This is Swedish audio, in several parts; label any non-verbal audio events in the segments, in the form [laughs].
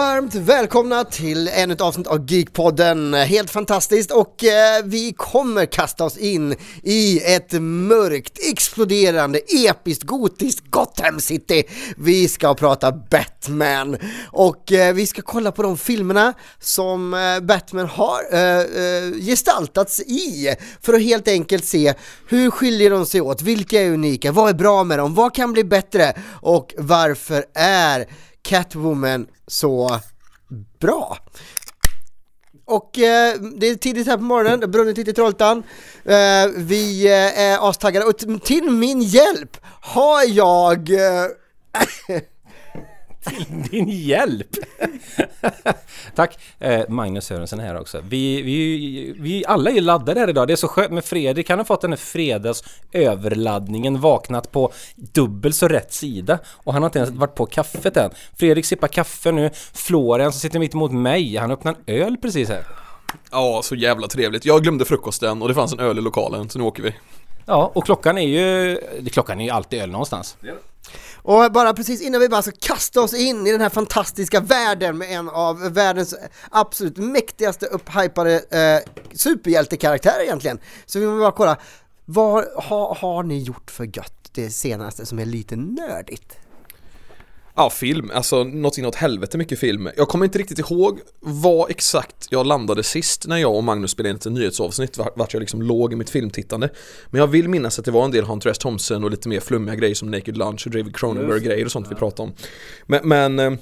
Varmt, välkomna till ännu ett avsnitt av Geekpodden. Helt fantastiskt. Och eh, vi kommer kasta oss in i ett mörkt, exploderande, episkt, gotiskt Gotham City. Vi ska prata Batman. Och eh, vi ska kolla på de filmerna som eh, Batman har eh, eh gestaltats i för att helt enkelt se hur skiljer de sig åt, vilka är unika, vad är bra med dem, vad kan bli bättre? Och varför är Catwoman så bra. Och eh, det är tidigt här på morgonen, det har brunnit lite i Trollhättan. Eh, vi eh, är astaggade och till min hjälp har jag eh, [laughs] till din hjälp! [laughs] Tack! Eh, Magnus Sörensen här också. Vi, vi, vi alla är laddade här idag. Det är så skönt med Fredrik. Han har fått den här fredags överladdningen, vaknat på dubbelt så rätt sida. Och han har inte ens varit på kaffet än. Fredrik sippar kaffe nu. Florian som sitter mitt emot mig, han öppnar en öl precis här. Ja, så jävla trevligt. Jag glömde frukosten och det fanns en öl i lokalen, så nu åker vi. Ja, och klockan är ju... Klockan är ju alltid öl någonstans. Och bara precis innan vi bara ska kasta oss in i den här fantastiska världen med en av världens absolut mäktigaste upphypade eh, superhjältekaraktärer egentligen. Så vi vill bara kolla, vad har, har ni gjort för gött det senaste som är lite nördigt? Ja, film. Alltså något inåt helvete mycket film. Jag kommer inte riktigt ihåg vad exakt jag landade sist när jag och Magnus spelade in ett nyhetsavsnitt, vart jag liksom låg i mitt filmtittande. Men jag vill minnas att det var en del Hunter S. Thompson och lite mer flummiga grejer som Naked Lunch och David Cronenberg-grejer och sånt vi pratade om. Men, men eh,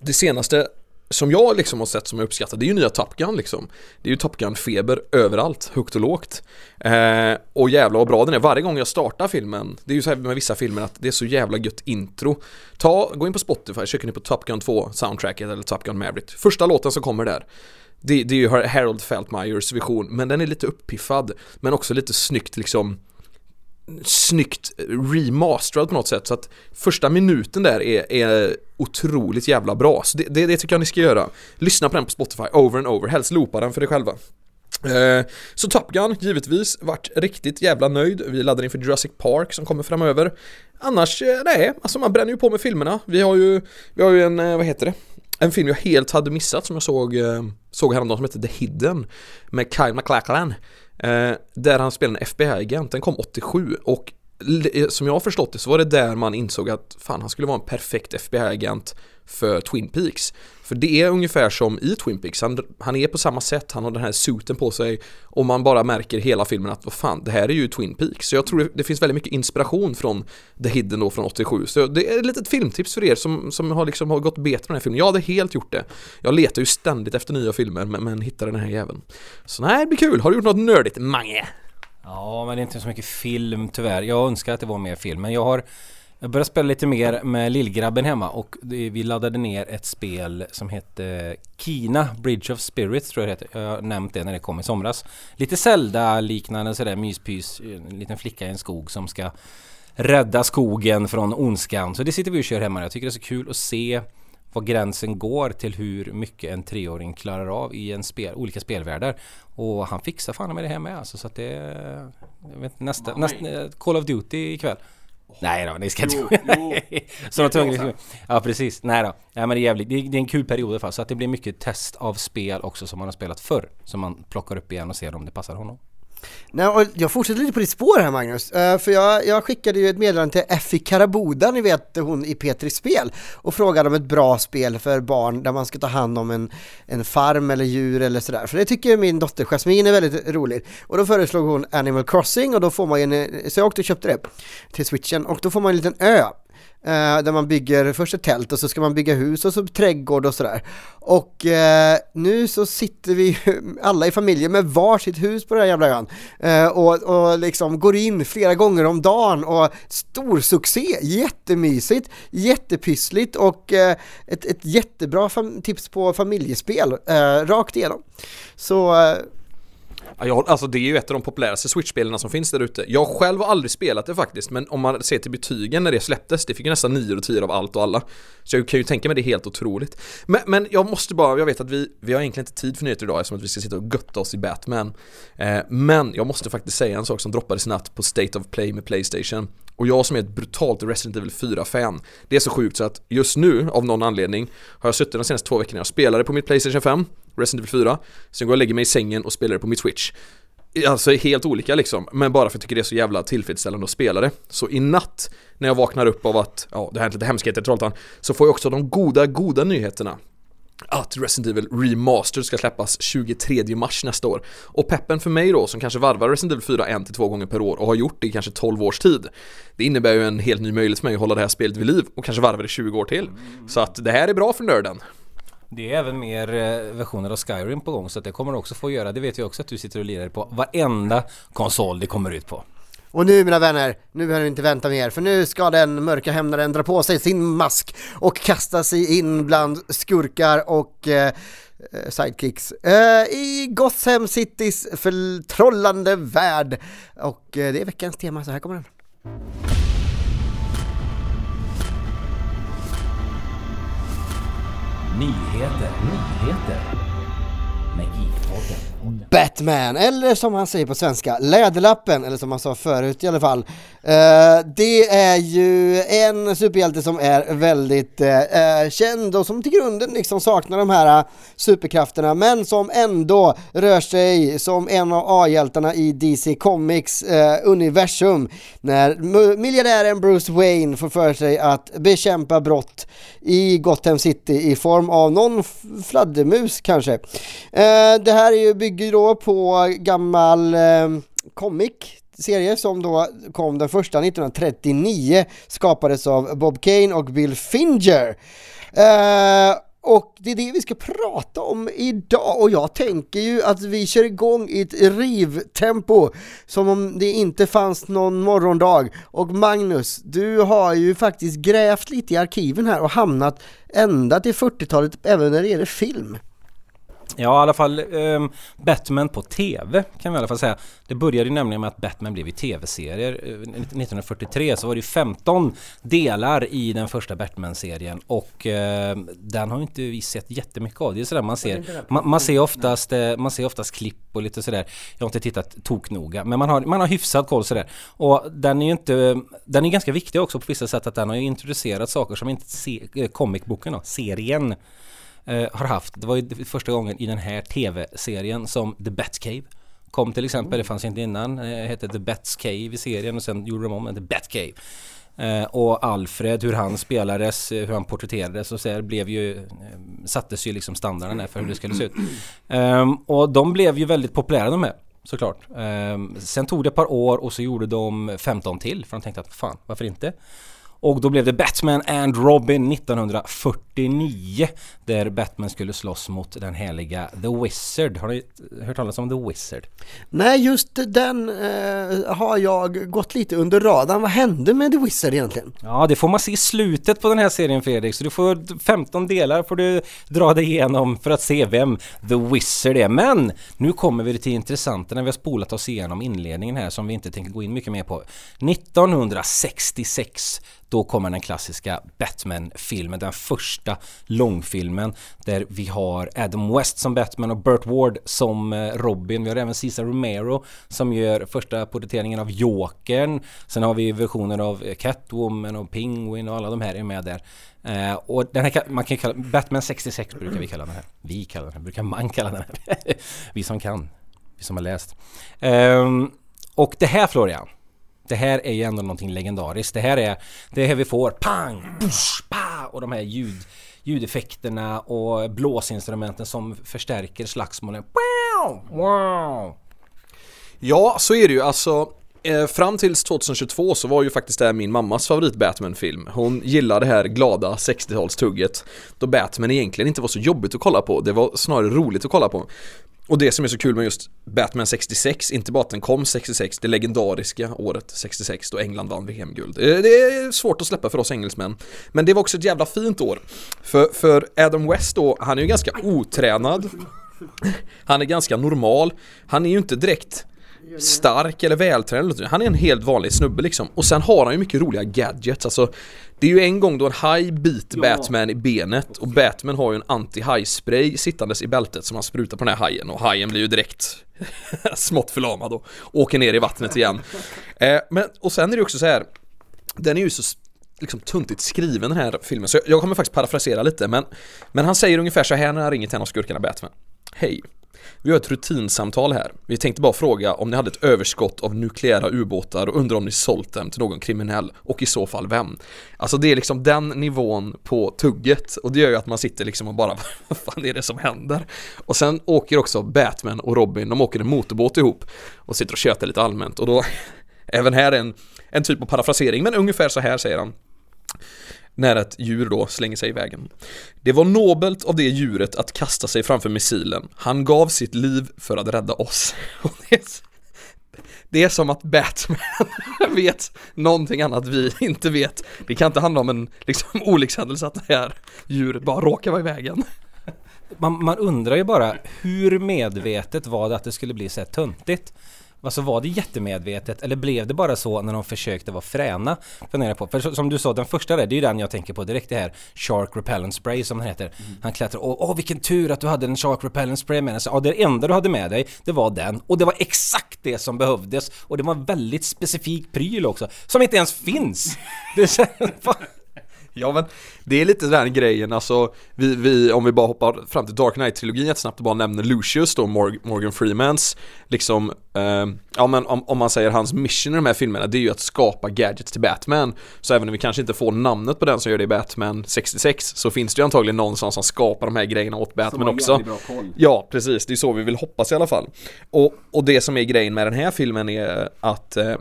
det senaste som jag liksom har sett som jag uppskattar, det är ju nya Top Gun liksom. Det är ju Top Gun-feber överallt, högt och lågt. Eh, och jävla vad bra den är. Varje gång jag startar filmen, det är ju så här med vissa filmer att det är så jävla gött intro. Ta, gå in på Spotify, söker ni på Top Gun 2 soundtracket eller Top Gun Maverick. Första låten som kommer där. Det, det är ju Harold Feltmeyers vision, men den är lite uppiffad. Men också lite snyggt liksom snyggt remasterad på något sätt så att första minuten där är, är otroligt jävla bra. Så det, det, det, tycker jag ni ska göra. Lyssna på den på Spotify over and over, helst loopa den för dig själva. Eh, så Top Gun, givetvis, vart riktigt jävla nöjd. Vi laddar inför Jurassic Park som kommer framöver. Annars, eh, nej, alltså man bränner ju på med filmerna. Vi har ju, vi har ju en, eh, vad heter det? En film jag helt hade missat som jag såg, eh, såg häromdagen som hette The Hidden med Kyle MacLachlan. Eh, där han spelar en FBI-agent, den kom 87 och Eh, som jag har förstått det så var det där man insåg att fan han skulle vara en perfekt FBI-agent för Twin Peaks. För det är ungefär som i Twin Peaks, han, han är på samma sätt, han har den här suiten på sig och man bara märker hela filmen att vad fan, det här är ju Twin Peaks. Så jag tror det finns väldigt mycket inspiration från The Hidden då från 87. Så det är ett litet filmtips för er som, som har liksom har gått bet på den här filmen. Jag hade helt gjort det. Jag letar ju ständigt efter nya filmer men, men hittar den här jäveln. Så nej, det blir kul. Har du gjort något nördigt, Mange? Ja, men det är inte så mycket film tyvärr. Jag önskar att det var mer film, men jag har jag började spela lite mer med lillgrabben hemma och vi laddade ner ett spel som hette Kina Bridge of Spirits tror jag det heter. Jag har nämnt det när det kom i somras. Lite Zelda-liknande sådär myspys. En liten flicka i en skog som ska rädda skogen från ondskan. Så det sitter vi och kör hemma. Jag tycker det är så kul att se var gränsen går till hur mycket en treåring klarar av i en spel, olika spelvärldar. Och han fixar fan med det här med alltså, så att det... Jag vet, nästa, nästa, Call of Duty ikväll. Nej då, ni ska inte... så de tvungna... Ja precis, nej då. Nej men det är jävligt, det är, det är en kul period i alla fall. Så att det blir mycket test av spel också som man har spelat förr. Som man plockar upp igen och ser om det passar honom. Nej, och jag fortsätter lite på ditt spår här Magnus, uh, för jag, jag skickade ju ett meddelande till Effie Karaboda, ni vet hon i Petris spel, och frågade om ett bra spel för barn där man ska ta hand om en, en farm eller djur eller sådär, för det tycker min dotter Jasmine är väldigt roligt. Och då föreslog hon Animal Crossing och då får man ju en, eh, så jag åkte och köpte det till switchen och då får man en liten ö. Eh, där man bygger först ett tält och så ska man bygga hus och så trädgård och sådär. Och eh, nu så sitter vi [laughs] alla i familjen med varsitt hus på den här jävla ön eh, och, och liksom går in flera gånger om dagen och stor succé, jättemysigt, jättepyssligt och eh, ett, ett jättebra tips på familjespel eh, rakt igenom. Så eh, Ja, alltså det är ju ett av de populäraste Switch-spelen som finns där ute. Jag själv har aldrig spelat det faktiskt, men om man ser till betygen när det släpptes, det fick ju nästan 9 och 10 av allt och alla. Så jag kan ju tänka mig det helt otroligt. Men, men jag måste bara, jag vet att vi, vi har egentligen inte tid för nyheter idag eftersom att vi ska sitta och götta oss i Batman. Eh, men jag måste faktiskt säga en sak som droppades natt på State of Play med Playstation. Och jag som är ett brutalt Resident Evil 4-fan, det är så sjukt så att just nu, av någon anledning, har jag suttit de senaste två veckorna och spelade på mitt Playstation 5, Resident Evil 4, sen går jag och lägger mig i sängen och spelar det på mitt Switch. Alltså helt olika liksom, men bara för att jag tycker det är så jävla tillfredsställande att spela det. Så i natt, när jag vaknar upp av att, ja, det har hänt lite hemskheter i Trollhättan, så får jag också de goda, goda nyheterna att Resident Evil Remastered ska släppas 23 mars nästa år. Och peppen för mig då, som kanske varvar Resident Evil 4 en till två gånger per år och har gjort det i kanske 12 års tid. Det innebär ju en helt ny möjlighet för mig att hålla det här spelet vid liv och kanske varva det 20 år till. Så att det här är bra för nörden. Det är även mer eh, versioner av Skyrim på gång så att det kommer du också få göra. Det vet jag också att du sitter och lirar på varenda konsol det kommer ut på. Och nu mina vänner, nu behöver ni inte vänta mer för nu ska den mörka hämnaren dra på sig sin mask och kasta sig in bland skurkar och eh, eh sidekicks eh, i Gotham Citys förtrollande värld. Och eh, det är veckans tema, så här kommer den. Nyheter, nyheter. Batman, eller som han säger på svenska, Läderlappen, eller som han sa förut i alla fall. Uh, det är ju en superhjälte som är väldigt uh, känd och som till grunden liksom saknar de här uh, superkrafterna men som ändå rör sig som en av A-hjältarna i DC Comics universum när miljardären Bruce Wayne får för sig att bekämpa brott i Gotham City i form av någon fladdermus kanske. det här är ju bygger då på gammal eh, comic serie som då kom den första 1939 skapades av Bob Kane och Bill Finger. Eh, och det är det vi ska prata om idag och jag tänker ju att vi kör igång i ett rivtempo som om det inte fanns någon morgondag. Och Magnus, du har ju faktiskt grävt lite i arkiven här och hamnat ända till 40-talet även när det gäller film. Ja, i alla fall um, Batman på TV kan vi i alla fall säga. Det började ju nämligen med att Batman blev i TV-serier. 1943 så var det 15 delar i den första Batman-serien och uh, den har inte vi sett jättemycket av. Det är sådär man ser, man, man, ser oftast, uh, man ser oftast klipp och lite sådär. Jag har inte tittat toknoga men man har, man har hyfsad koll sådär. Och den är ju inte, den är ganska viktig också på vissa sätt att den har introducerat saker som inte se, eh, comicboken, då, serien eh, har haft. Det var ju första gången i den här tv-serien som The Batcave kom till exempel. Det fanns inte innan. Det eh, hette The Bats Cave i serien och sen gjorde de om The Batcave. Eh, och Alfred, hur han spelades, eh, hur han porträtterades och så här blev ju eh, sattes ju liksom standarden för hur det skulle se ut. Um, och de blev ju väldigt populära de här såklart. Um, sen tog det ett par år och så gjorde de 15 till för de tänkte att fan, varför inte? Och då blev det Batman and Robin 1949 där Batman skulle slåss mot den heliga The Wizard. Har ni hört talas om The Wizard? Nej, just den eh, har jag gått lite under radarn. Vad hände med The Wizard egentligen? Ja, det får man se i slutet på den här serien Fredrik. Så du får 15 delar får du dra dig igenom för att se vem The Wizard är. Men nu kommer vi till intressanta när vi har spolat oss igenom inledningen här som vi inte tänker gå in mycket mer på. 1966 då kommer den klassiska Batman-filmen, den första långfilmen där vi har Adam West som Batman och Burt Ward som eh, Robin. Vi har även Cesar Romero som gör första porträtteringen av Jokern. Sen har vi versioner av eh, Catwoman och Penguin och alla de här är med där. Uh, och den här man kan kalla Batman 66 brukar vi kalla den här. Vi kallar den här, brukar man [laughs] kalla den här. [laughs] vi som kan, vi som har läst. Um, och det här Florian, det här är ju ändå någonting legendariskt. Det här är det här vi får pang, bush, pang! Och de här ljud, ljudeffekterna och blåsinstrumenten som förstärker slagsmålen. Wow, wow. Ja, så är det ju. Alltså, Eh, fram tills 2022 så var ju faktiskt det här min mammas favorit Batman-film. Hon gillade det här glada 60-talstugget då Batman egentligen inte var så jobbigt att kolla på. Det var snarare roligt att kolla på. Och det som är så kul med just Batman 66, inte bara att den kom 66, det legendariska året 66 då England vann VM-guld. Eh, det är svårt att släppa för oss engelsmän. Men det var också ett jävla fint år. För, för Adam West då, han är ju ganska otränad. Han är ganska normal. Han är ju inte direkt stark eller vältränad Han är en helt vanlig snubbe liksom. Och sen har han ju mycket roliga gadgets. Alltså, det är ju en gång då en haj biter Batman i benet och Batman har ju en anti-hajspray sittandes i bältet som han sprutar på den här hajen och hajen blir ju direkt [laughs] smått förlamad och åker ner i vattnet igen. [laughs] Eh, men, och sen är det också så här den är ju så liksom tuntigt skriven den här filmen, så jag, jag kommer faktiskt parafrasera lite, men, men han säger ungefär så här när han ringer till en av skurkarna Batman. Hej. Vi har ett rutinsamtal här. Vi tänkte bara fråga om ni hade ett överskott av nukleära ubåtar och undrar om ni sålt dem till någon kriminell och i så fall vem? Alltså det är liksom den nivån på tugget och det gör ju att man sitter liksom och bara [laughs] vad fan är det som händer? Och sen åker också Batman och Robin, de åker en motorbåt ihop och sitter och tjötar lite allmänt och då [laughs] även här är en, en typ av parafrasering men ungefär så här säger han när ett djur då slänger sig i vägen. Det var nobelt av det djuret att kasta sig framför missilen. Han gav sitt liv för att rädda oss. [laughs] Det, är, det är som att Batman [laughs] vet någonting annat vi inte vet. Det kan inte handla om en liksom, [laughs] olyckshändelse att det här djuret bara råkar vara i vägen. Man, man undrar ju bara hur medvetet var det att det skulle bli så här töntigt? Alltså var det jättemedvetet eller blev det bara så när de försökte vara fräna? Funderar på. För som du sa, den första där, det är ju den jag tänker på direkt det här Shark Repellent Spray som den heter. Mm. Han klättrar, åh, åh vilken tur att du hade en Shark Repellent Spray med dig. Så, ja, det enda du hade med dig, det var den. Och det var exakt det som behövdes. Och det var en väldigt specifik pryl också, som inte ens finns. Det är så, [laughs] Ja men det är lite den grejen, alltså vi, vi, om vi bara hoppar fram till Dark Knight-trilogin jättesnabbt och bara nämner Lucius då, Morgan Freemans liksom, eh, ja men om, om, man säger hans mission i de här filmerna, det är ju att skapa gadgets till Batman. Så även om vi kanske inte får namnet på den som gör det i Batman 66, så finns det ju antagligen någon som skapar de här grejerna åt Batman också. Ja, precis, det är så vi vill hoppas i alla fall. Och, och det som är grejen med den här filmen är att eh,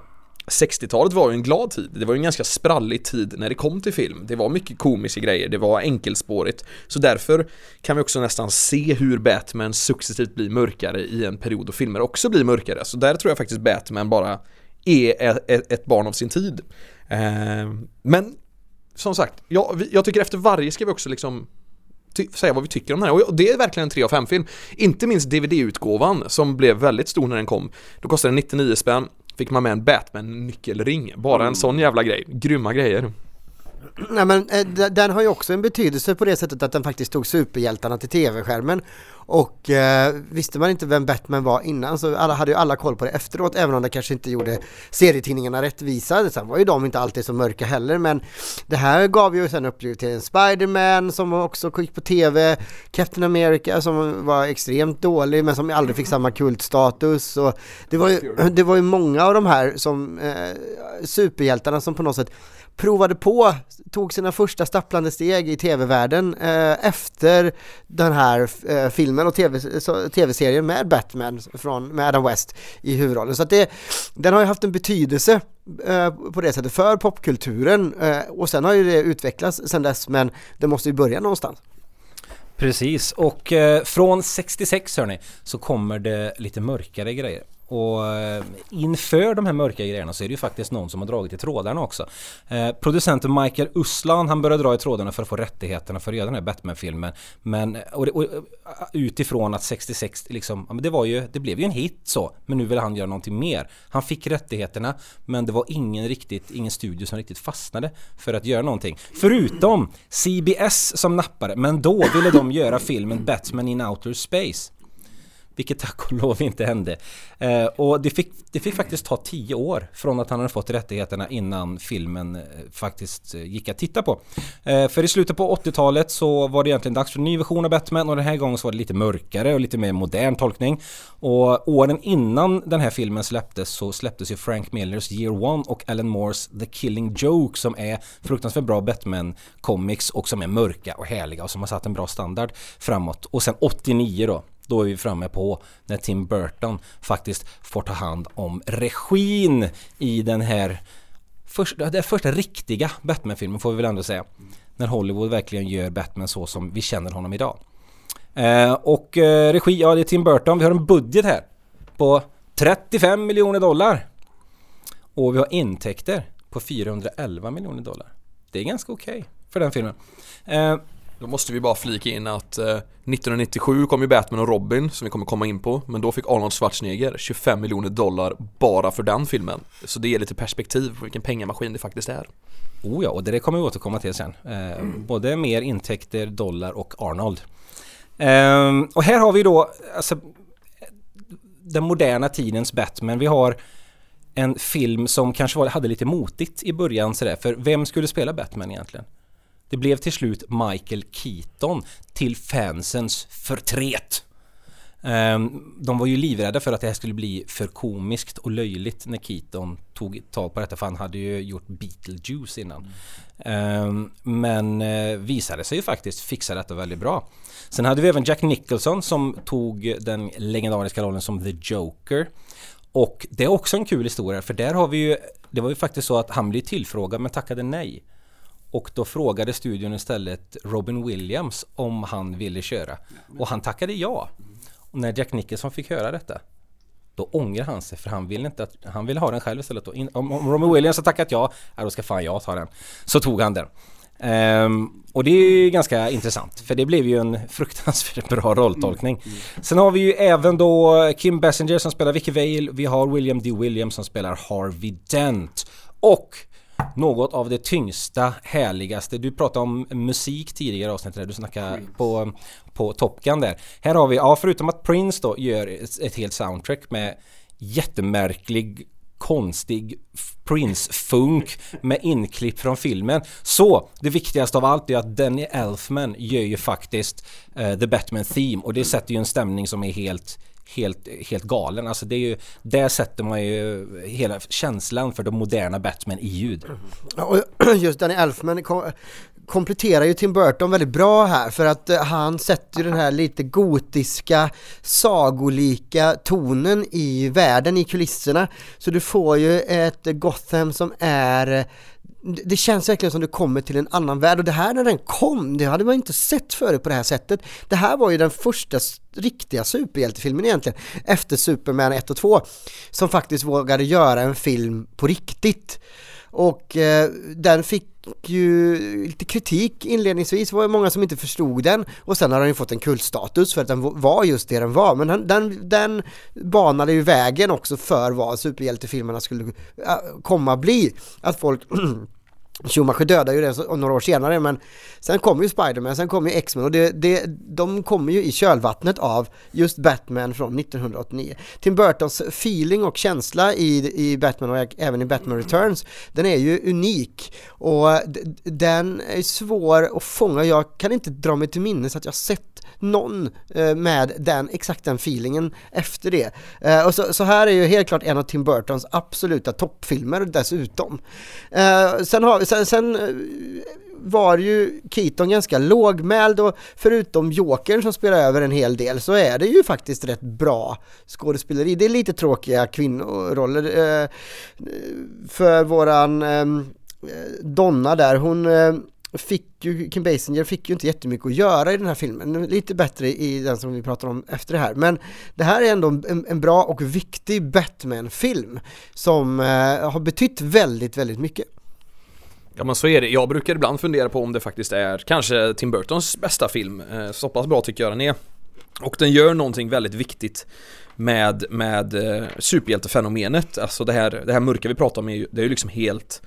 60-talet var ju en glad tid. Det var ju en ganska sprallig tid när det kom till film. Det var mycket komiska grejer, det var enkelspårigt. Så därför kan vi också nästan se hur Batman successivt blir mörkare i en period då filmer också blir mörkare. Så där tror jag faktiskt Batman bara är ett barn av sin tid. Eh, men som sagt, jag, tycker efter varje ska vi också liksom säga vad vi tycker om den här. Och det är verkligen en 3 av 5 film. Inte minst DVD-utgåvan som blev väldigt stor när den kom. Då kostade den 99 spänn fick man med en Batman-nyckelring. Bara en mm. sån jävla grej. Grymma grejer. Nej men eh, den har ju också en betydelse på det sättet att den faktiskt tog superhjältarna till tv-skärmen. Och eh, visste man inte vem Batman var innan så alla, hade ju alla koll på det efteråt även om det kanske inte gjorde serietidningarna rättvisa. Sen var ju de inte alltid så mörka heller men det här gav ju sen uppliv till en Spiderman som också gick på tv, Captain America som var extremt dålig men som aldrig fick samma kultstatus. Och det var ju, det var ju många av de här som eh, superhjältarna som på något sätt provade på, tog sina första stapplande steg i tv-världen eh, efter den här eh, filmen och tv-serien med Batman från, med Adam West i huvudrollen. Så att det, den har ju haft en betydelse eh, på det sättet för popkulturen eh, och sen har ju det utvecklats sen dess men det måste ju börja någonstans. Precis, och eh, från 66 hörni så kommer det lite mörkare grejer. Och eh, inför de här mörka grejerna så är det ju faktiskt någon som har dragit i trådarna också. Eh, producenten Michael Uslan han började dra i trådarna för att få rättigheterna för att göra den här Batman-filmen. Men och, och, eh, utifrån att 66 liksom, det var ju, det blev ju en hit så. Men nu vill han göra någonting mer. Han fick rättigheterna men det var ingen riktigt, ingen studio som riktigt fastnade för att göra någonting. Förutom CBS som nappade, men då ville de göra filmen Batman in Outer Space. Vilket tack och lov inte hände. Eh, och det fick, det fick faktiskt ta tio år från att han hade fått rättigheterna innan filmen eh, faktiskt eh, gick att titta på. Eh, för i slutet på 80-talet så var det egentligen dags för en ny version av Batman och den här gången så var det lite mörkare och lite mer modern tolkning. Och åren innan den här filmen släpptes så släpptes ju Frank Millers Year One och Alan Moores The Killing Joke som är fruktansvärt bra Batman-comics och som är mörka och härliga och som har satt en bra standard framåt. Och sen 89 då då är vi framme på när Tim Burton faktiskt får ta hand om regin i den här första, den första riktiga Batman-filmen får vi väl ändå säga. När Hollywood verkligen gör Batman så som vi känner honom idag. Eh, och eh, regi, ja det är Tim Burton. Vi har en budget här på 35 miljoner dollar. Och vi har intäkter på 411 miljoner dollar. Det är ganska okej okay för den filmen. Eh, då måste vi bara flika in att eh, 1997 kom ju Batman och Robin som vi kommer komma in på Men då fick Arnold Schwarzenegger 25 miljoner dollar bara för den filmen Så det ger lite perspektiv på vilken pengamaskin det faktiskt är Oh ja, och det kommer vi återkomma till sen eh, mm. Både mer intäkter, dollar och Arnold eh, Och här har vi då alltså, Den moderna tidens Batman Vi har en film som kanske var, hade lite motigt i början sådär. För vem skulle spela Batman egentligen? Det blev till slut Michael Keaton till fansens förtret. Ehm, de var ju livrädda för att det här skulle bli för komiskt och löjligt när Keaton tog tag på detta för han hade ju gjort Beetlejuice innan. Mm. Men eh, visade sig ju faktiskt fixa detta väldigt bra. Sen hade vi även Jack Nicholson som tog den legendariska rollen som The Joker. Och det är också en kul historia för där har vi ju Det var ju faktiskt så att han blev tillfrågad men tackade nej. Och då frågade studion istället Robin Williams om han ville köra. Och han tackade ja. Och när Jack Nicholson fick höra detta då ångrar han sig för han ville inte att, han ville ha den själv istället. In, om, om Robin Williams har tackat ja, ja, då ska fan jag ta den. Så tog han den. Ehm, och det är ju ganska intressant för det blev ju en fruktansvärt bra rolltolkning. Sen har vi ju även då Kim Basinger som spelar Vicky Vale, vi har William D. Williams som spelar Harvey Dent. Och något av det tyngsta, härligaste. Du pratade om musik tidigare i avsnittet där du snackade på, på Top Gun där. Här har vi, ja förutom att Prince då gör ett, ett helt soundtrack med jättemärklig konstig Prince-funk med inklipp från filmen. Så det viktigaste av allt är att Danny Elfman gör ju faktiskt eh, The Batman Theme och det sätter ju en stämning som är helt Helt, helt galen. Alltså det är ju, där sätter man ju hela känslan för de moderna Batman i ljud. Och [clears throat] just Danny Elfman kom, kompletterar ju Tim Burton väldigt bra här för att eh, han sätter ju den här lite gotiska, sagolika tonen i världen, i kulisserna. Så du får ju ett Gotham som är eh, det känns verkligen som du kommer till en annan värld och det här när den kom, det hade man inte sett förut på det här sättet. Det här var ju den första riktiga superhjältefilmen egentligen, efter Superman 1 och 2, som faktiskt vågade göra en film på riktigt. Och eh, den fick ju lite kritik inledningsvis, det var många som inte förstod den och sen har den ju fått en kultstatus för att den var just det den var. Men den, den, den banade ju vägen också för vad superhjältefilmerna skulle äh, komma bli. Att folk [clears throat] Schumacher dödade ju det några år senare men sen kom ju Spiderman, sen kom ju X-Men och det, det, de kommer ju i kölvattnet av just Batman från 1989. Tim Burtons feeling och känsla i, i Batman och även i Batman Returns, den är ju unik och den är svår att fånga. Jag kan inte dra mig till minnes att jag sett någon eh, med den, exakt den feelingen efter det. Eh, och så, så här är ju helt klart en av Tim Burtons absoluta toppfilmer dessutom. Eh, sen har vi, sen, sen eh, var ju Keaton ganska lågmäld och förutom Jokern som spelar över en hel del så är det ju faktiskt rätt bra skådespeleri. Det är lite tråkiga kvinnoroller eh, för våran ehm, eh, Donna där, hon fick ju, Kim Basinger fick ju inte jättemycket att göra i den här filmen, lite bättre i den som vi pratar om efter det här. Men det här är ändå en, en bra och viktig Batman-film som har betytt väldigt, väldigt mycket. Ja men så är det. Jag brukar ibland fundera på om det faktiskt är kanske Tim Burtons bästa film. Eh, så pass bra tycker jag den är. Och den gör någonting väldigt viktigt med, med eh, superhjältefenomenet. Alltså det här, det här mörka vi pratar om är ju, det är ju liksom helt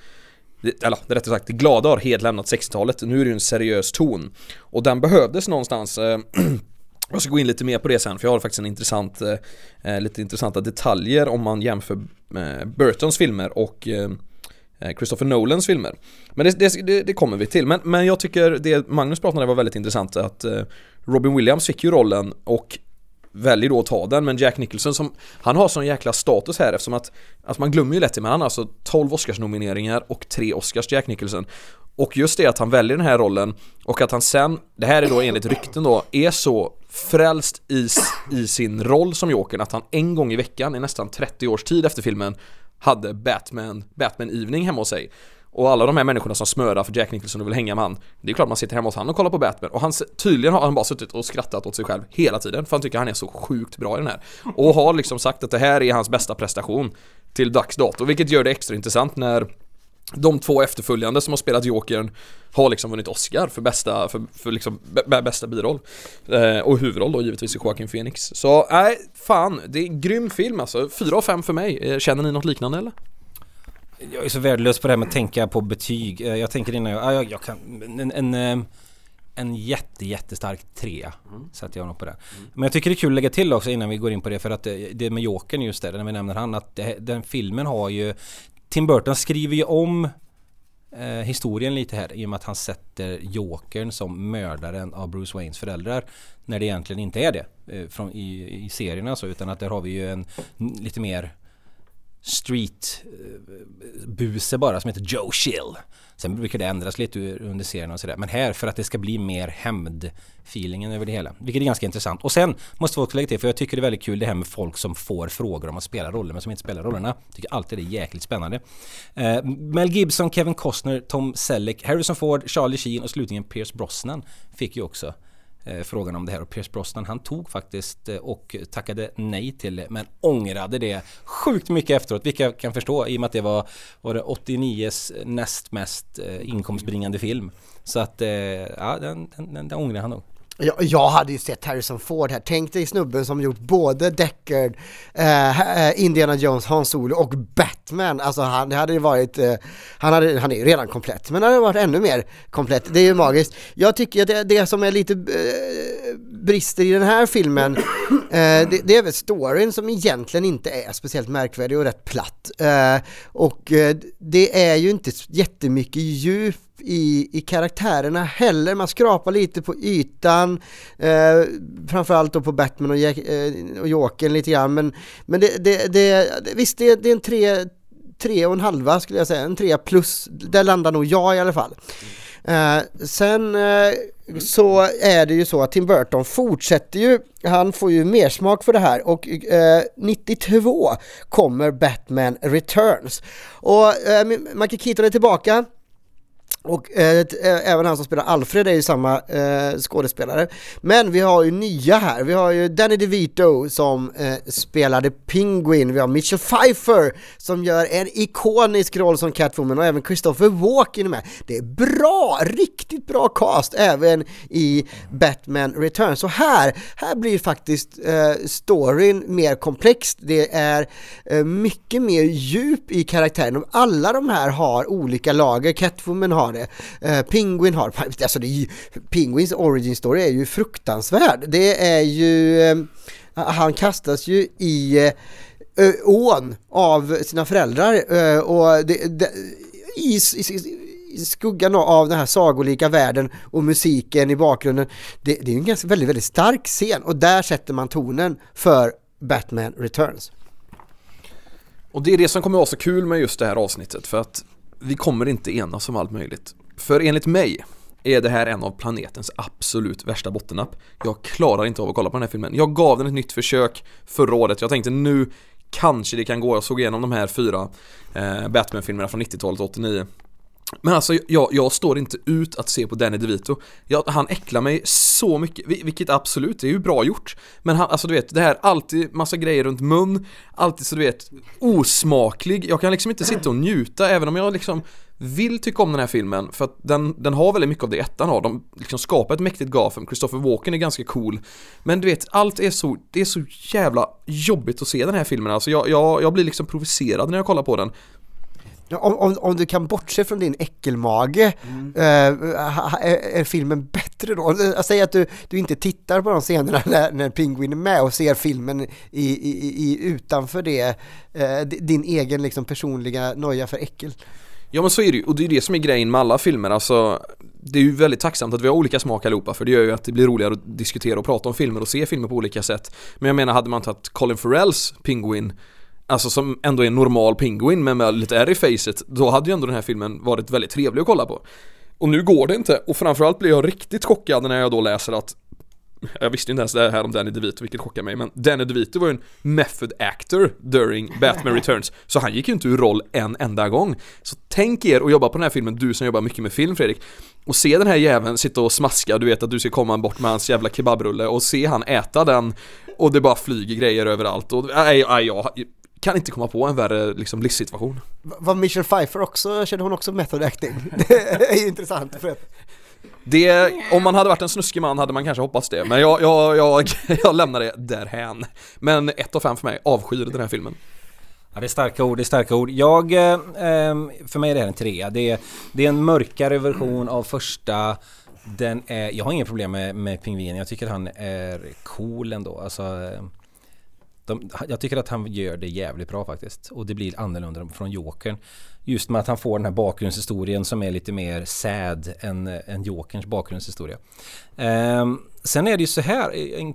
eller rättare sagt, det glada har helt lämnat 60-talet. Nu är det ju en seriös ton. Och den behövdes någonstans eh, [clears throat] Jag ska gå in lite mer på det sen för jag har faktiskt en intressant, eh, eh lite intressanta detaljer om man jämför eh, Burtons filmer och Eh, Christopher Nolans filmer. Men det, det, det, kommer vi till. Men, men jag tycker det Magnus pratade om var väldigt intressant att eh, Robin Williams fick ju rollen och väljer då att ta den men Jack Nicholson som Han har sån jäkla status här eftersom att Alltså man glömmer ju lätt det men han har alltså 12 Oscarsnomineringar och 3 Oscars Jack Nicholson Och just det att han väljer den här rollen och att han sen Det här är då enligt rykten då Är så frälst i, i sin roll som Jokern att han en gång i veckan i nästan 30 års tid efter filmen hade Batman, Batman Evening hemma hos sig. Och alla de här människorna som smörar för Jack Nicholson och vill hänga med han Det är klart man sitter hemma hos han och kollar på Batman. Och han, tydligen har han bara suttit och skrattat åt sig själv hela tiden för han tycker han är så sjukt bra i den här. Och har liksom sagt att det här är hans bästa prestation Till dags dato, vilket gör det extra intressant när de två efterföljande som har spelat Jokern har liksom vunnit Oscar för bästa, för, för liksom bä- bä- bästa biroll. Eh, och huvudroll då givetvis i Joaquin Phoenix. Så nej, fan, det är en grym film alltså. Fyra av fem för mig. Eh, Känner ni något liknande eller? Jag är så värdelös på det här med att tänka på betyg. Eh, Jag tänker innan jag, ja, jag, jag kan, en, en, eh, en jätte jättestark trea. Sätter jag nog på det. Men jag tycker det är kul att lägga till också innan vi går in på det för att det, det med Jokern just där, när vi nämner han, att det, den filmen har ju Tim Burton skriver ju om eh, historien lite här i och med att han sätter Jokern som mördaren av Bruce Waynes föräldrar när det egentligen inte är det eh, från, i, i serien alltså utan att där har vi ju en lite mer street-buse eh, bara som heter Joe Chill. Sen brukar det ändras lite under serien och sådär. Men här för att det ska bli mer hämnd-feelingen över det hela. Vilket är ganska intressant. Och sen måste folk också lägga till, för jag tycker det är väldigt kul det här med folk som får frågor om att spela roller men som inte spelar rollerna. Tycker alltid det är jäkligt spännande. Eh, Mel Gibson, Kevin Costner, Tom Selleck, Harrison Ford, Charlie Sheen och slutligen Pierce Brosnan fick ju också eh, Eh, frågan om det här och Pierce Brosnan han tog faktiskt eh, och tackade nej till det men ångrade det sjukt mycket efteråt vilket jag kan förstå i och med att det var, var det 89s näst mest eh, inkomstbringande film. Så att ja den, den, den, den ångrar han nog. Jag, jag hade ju sett Harrison Ford här. Tänk dig snubben som gjort både Deckard, eh, eh, Indiana Jones, Han Solo och Batman. Alltså han det hade ju varit, eh, han, hade, han är ju redan komplett, men han hade varit ännu mer komplett. Det är ju magiskt. Jag tycker att det, det som är lite eh, brister i den här filmen, eh, det, det är väl storyn som egentligen inte är speciellt märkvärdig och rätt platt. Eh, och eh, det är ju inte jättemycket djup i, i karaktärerna heller. Man skrapar lite på ytan, eh, framförallt då på Batman och, Jack, eh, och Jokern lite grann. Men, men det, det, det, visst, det, det är en tre, tre och en halva skulle jag säga, en trea plus. Där landar nog jag i alla fall. Eh, sen eh, så är det ju så att Tim Burton fortsätter ju, han får ju mer smak för det här och eh, 92 kommer Batman Returns. Och eh, Michael Keaton är tillbaka. Och eh, eh, även han som spelar Alfred är ju samma eh, skådespelare. Men vi har ju nya här. Vi har ju Danny DeVito som eh, spelade Penguin. Vi har Mitchell Pfeiffer som gör en ikonisk roll som Catwoman och även Christopher Walken är med. Det är bra, riktigt bra cast även i Batman Returns. Så här, här blir faktiskt eh, storyn mer komplex. Det är eh, mycket mer djup i karaktären. Och Alla de här har olika lager. Catwoman har det, eh, Penguin har [laughs] alltså det är ju, Penguins origin story är ju fruktansvärd. Det är ju, eh, han kastas ju i eh, ö- ån av sina föräldrar eh, och det, det, i, i, i skuggan av den här sagolika världen och musiken i bakgrunden. Det, det är ju en ganska väldigt, väldigt stark scen och där sätter man tonen för Batman Returns. Och det är det som kommer vara så kul med just det här avsnittet för att vi kommer inte enas om allt möjligt. För enligt mig är det här en av planetens absolut värsta bottennapp. Jag klarar inte av att kolla på den här filmen. Jag gav den ett nytt försök förra året. Jag tänkte nu kanske det kan gå. Jag såg igenom de här fyra eh, Batman-filmerna från 90-talet och 89. Men alltså jag, jag står inte ut att se på Danny DeVito. Jag, han äcklar mig så mycket, vilket absolut, det är ju bra gjort. Men han, alltså du vet, det här alltid massa grejer runt mun, alltid så du vet osmaklig. Jag kan liksom inte sitta och njuta även om jag liksom vill tycka om den här filmen för att den, den har väldigt mycket av det ettan har. De liksom skapar ett mäktigt Gotham, Christopher Walken är ganska cool. Men du vet, allt är så, det är så jävla jobbigt att se den här filmen. Alltså jag, jag, jag blir liksom provocerad när jag kollar på den. Om, om, om du kan bortse från din äckelmage, eh, ha- är, är filmen bättre då? Jag säger att du, du inte tittar på de scenerna [laughs] när, när Penguin är med och ser filmen i, i, i, utanför det, eh, di- din egen liksom personliga noja för äckel. Ja men så är det ju, och det är det som är grejen med alla filmer, alltså Det är ju väldigt tacksamt att vi har olika smak allihopa för det gör ju att det blir roligare att diskutera och prata om filmer och se filmer på olika sätt Men jag menar, hade man tagit Colin Farrells Penguin Alltså som ändå är en normal pinguin men med lite ärr i facet Då hade ju ändå den här filmen varit väldigt trevlig att kolla på Och nu går det inte, och framförallt blir jag riktigt chockad när jag då läser att jag visste inte ens det här om Danny DeVito, vilket chockar mig, men Danny DeVito var ju en method actor during Batman Returns, så han gick ju inte ur roll en enda gång. Så tänk er att jobba på den här filmen, du som jobbar mycket med film Fredrik, och se den här jäveln sitta och smaska, du vet att du ska komma bort med hans jävla kebabrulle och se han äta den och det bara flyger grejer överallt och nej, nej jag kan inte komma på en värre liksom livssituation. Var Michelle Pfeiffer också, kände hon också method acting? [laughs] Det är ju intressant för att Det, om man hade varit en snuskig man hade man kanske hoppats det, men jag, jag, jag, [laughs] jag lämnar det därhän. Men ett av fem för mig, avskyr den här filmen. Ja, det är starka ord, det är starka ord. Jag, eh, ehm, för mig är det här en trea. Det är, det är en mörkare version av första Den är, jag har inga problem med, med pingvinen. Jag tycker han är cool ändå. Alltså, eh, de, jag tycker att han gör det jävligt bra faktiskt. Och det blir annorlunda från Jokern. Just med att han får den här bakgrundshistorien som är lite mer sad än, än Jokerns bakgrundshistoria. Eh, sen är det ju så här. En,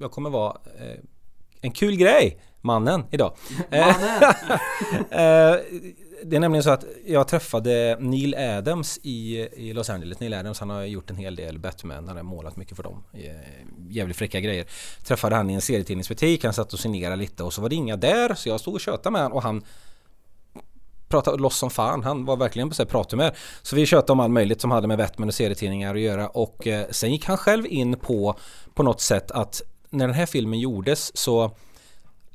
jag kommer vara eh, en kul grej, mannen, idag. Mannen. [laughs] Det är nämligen så att jag träffade Neil Adams i, i Los Angeles. Neil Adams han har gjort en hel del Batman, han har målat mycket för dem. Eh, jävligt fräcka grejer. Träffade han i en serietidningsbutik, han satt och signerade lite och så var det inga där så jag stod och tjötade med honom och han pratade loss som fan. Han var verkligen på prathumör. Så vi tjötade om allt möjligt som hade med Batman och serietidningar att göra och eh, sen gick han själv in på på något sätt att när den här filmen gjordes så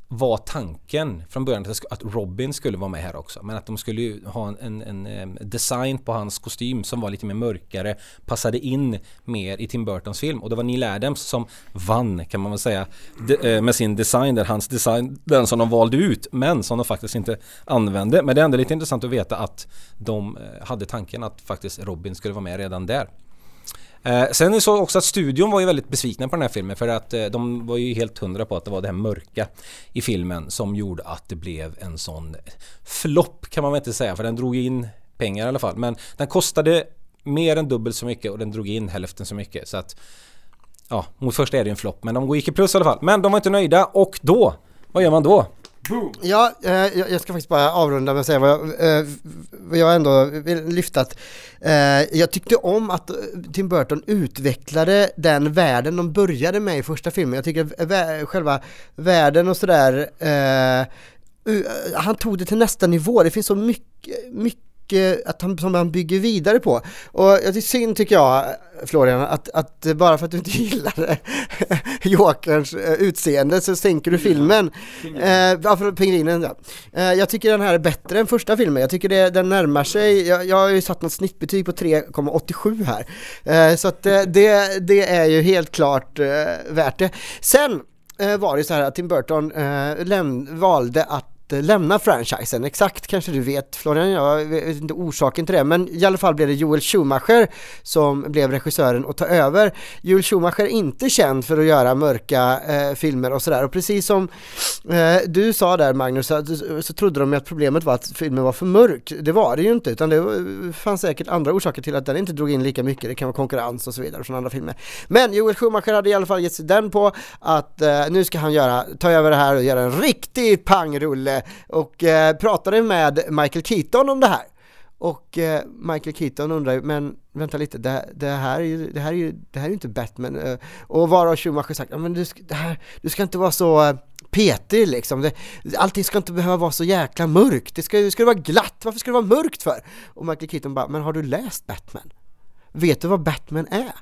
var tanken från början att Robin skulle vara med här också. Men att de skulle ju ha en, en, en, design på hans kostym som var lite mer mörkare. Passade in mer i Tim Burtons film. Och det var Neil Adams som vann kan man väl säga. De, eh, med sin design där. Hans design, den som de valde ut. Men som de faktiskt inte använde. Men det är ändå lite intressant att veta att de eh, hade tanken att faktiskt Robin skulle vara med redan där. Eh, sen är det så också att studion var ju väldigt besvikna på den här filmen för att eh, de var ju helt hundra på att det var det här mörka i filmen som gjorde att det blev en sån flopp kan man väl inte säga för den drog in pengar i alla fall. Men den kostade mer än dubbelt så mycket och den drog in hälften så mycket. Så att ja, mot första är det en flopp men de gick i plus i alla fall. Men de var inte nöjda och då vad gör man då? Boom. Ja, eh, jag, ska faktiskt bara avrunda med att säga vad jag, eh, vad jag ändå vill lyfta att eh, jag tyckte om att eh, Tim Burton utvecklade den världen de började med i första filmen. Jag tycker eh, vä själva världen och sådär eh, han tog det till nästa nivå. Det finns så mycket, mycket att han, som han bygger vidare på. Och det är synd tycker jag, Florian, att, att bara för att du inte [laughs] gillar Jokerns eh, utseende så sänker du filmen. Eh, för pingvinen ja. Eh, jag tycker den här är bättre än första filmen. Jag tycker det, den närmar sig, jag, jag har ju satt något snittbetyg på 3,87 här. Eh, så att eh, det, det är ju helt klart eh, värt det. Sen var det så här att Tim Burton valde att Eh, lämna franchisen. Exakt kanske du vet Florian, jag vet inte orsaken till det, men i alla fall blev det Joel Schumacher som blev regissören och ta över. Joel Schumacher är inte känd för att göra mörka eh, filmer och sådär och precis som eh, du sa där Magnus så, så trodde de att problemet var att filmen var för mörk. Det var det ju inte utan det fanns säkert andra orsaker till att den inte drog in lika mycket. Det kan vara konkurrens och så vidare från andra filmer. Men Joel Schumacher hade i alla fall gett sig den på att eh, nu ska han göra, ta över det här och göra en riktig pangrulle Eh, och eh, pratade med Michael Keaton om det här. Och eh, Michael Keaton undrar men vänta lite, det, det, här är ju, det här är ju, det här är ju inte Batman. Och varav Schumacher sagt, ja men du, det här, du ska inte vara så petig liksom. Det, allting ska inte behöva vara så jäkla mörkt. Det ska, det ska vara glatt, varför ska det vara mörkt för? Och Michael Keaton bara, men har du läst Batman? Vet du vad Batman är?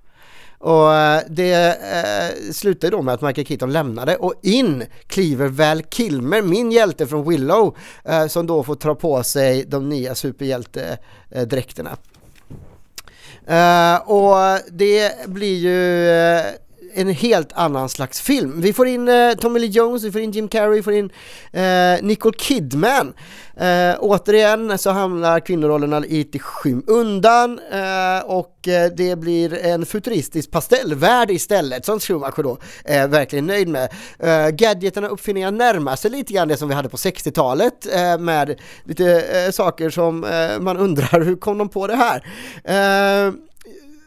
Och eh, det eh, slutar då med att Michael Keaton lämnade och in kliver Val Kilmer, min hjälte från Willow, eh, som då får ta på sig de nya superhjältedräkterna. Eh, och det blir ju eh, en helt annan slags film. Vi får in eh, Tommy Lee Jones, vi får in Jim Carrey, vi får in eh, Nicole Kidman. Eh, återigen så hamnar kvinnorollerna lite i skymundan eh, och eh, det blir en futuristisk pastellvärld istället som Schumacher då är verkligen nöjd med. Eh, gadgeterna och uppfinningarna närmar sig lite grann det som vi hade på 60-talet eh, med lite saker som man undrar [laughs] hur kom de på det här?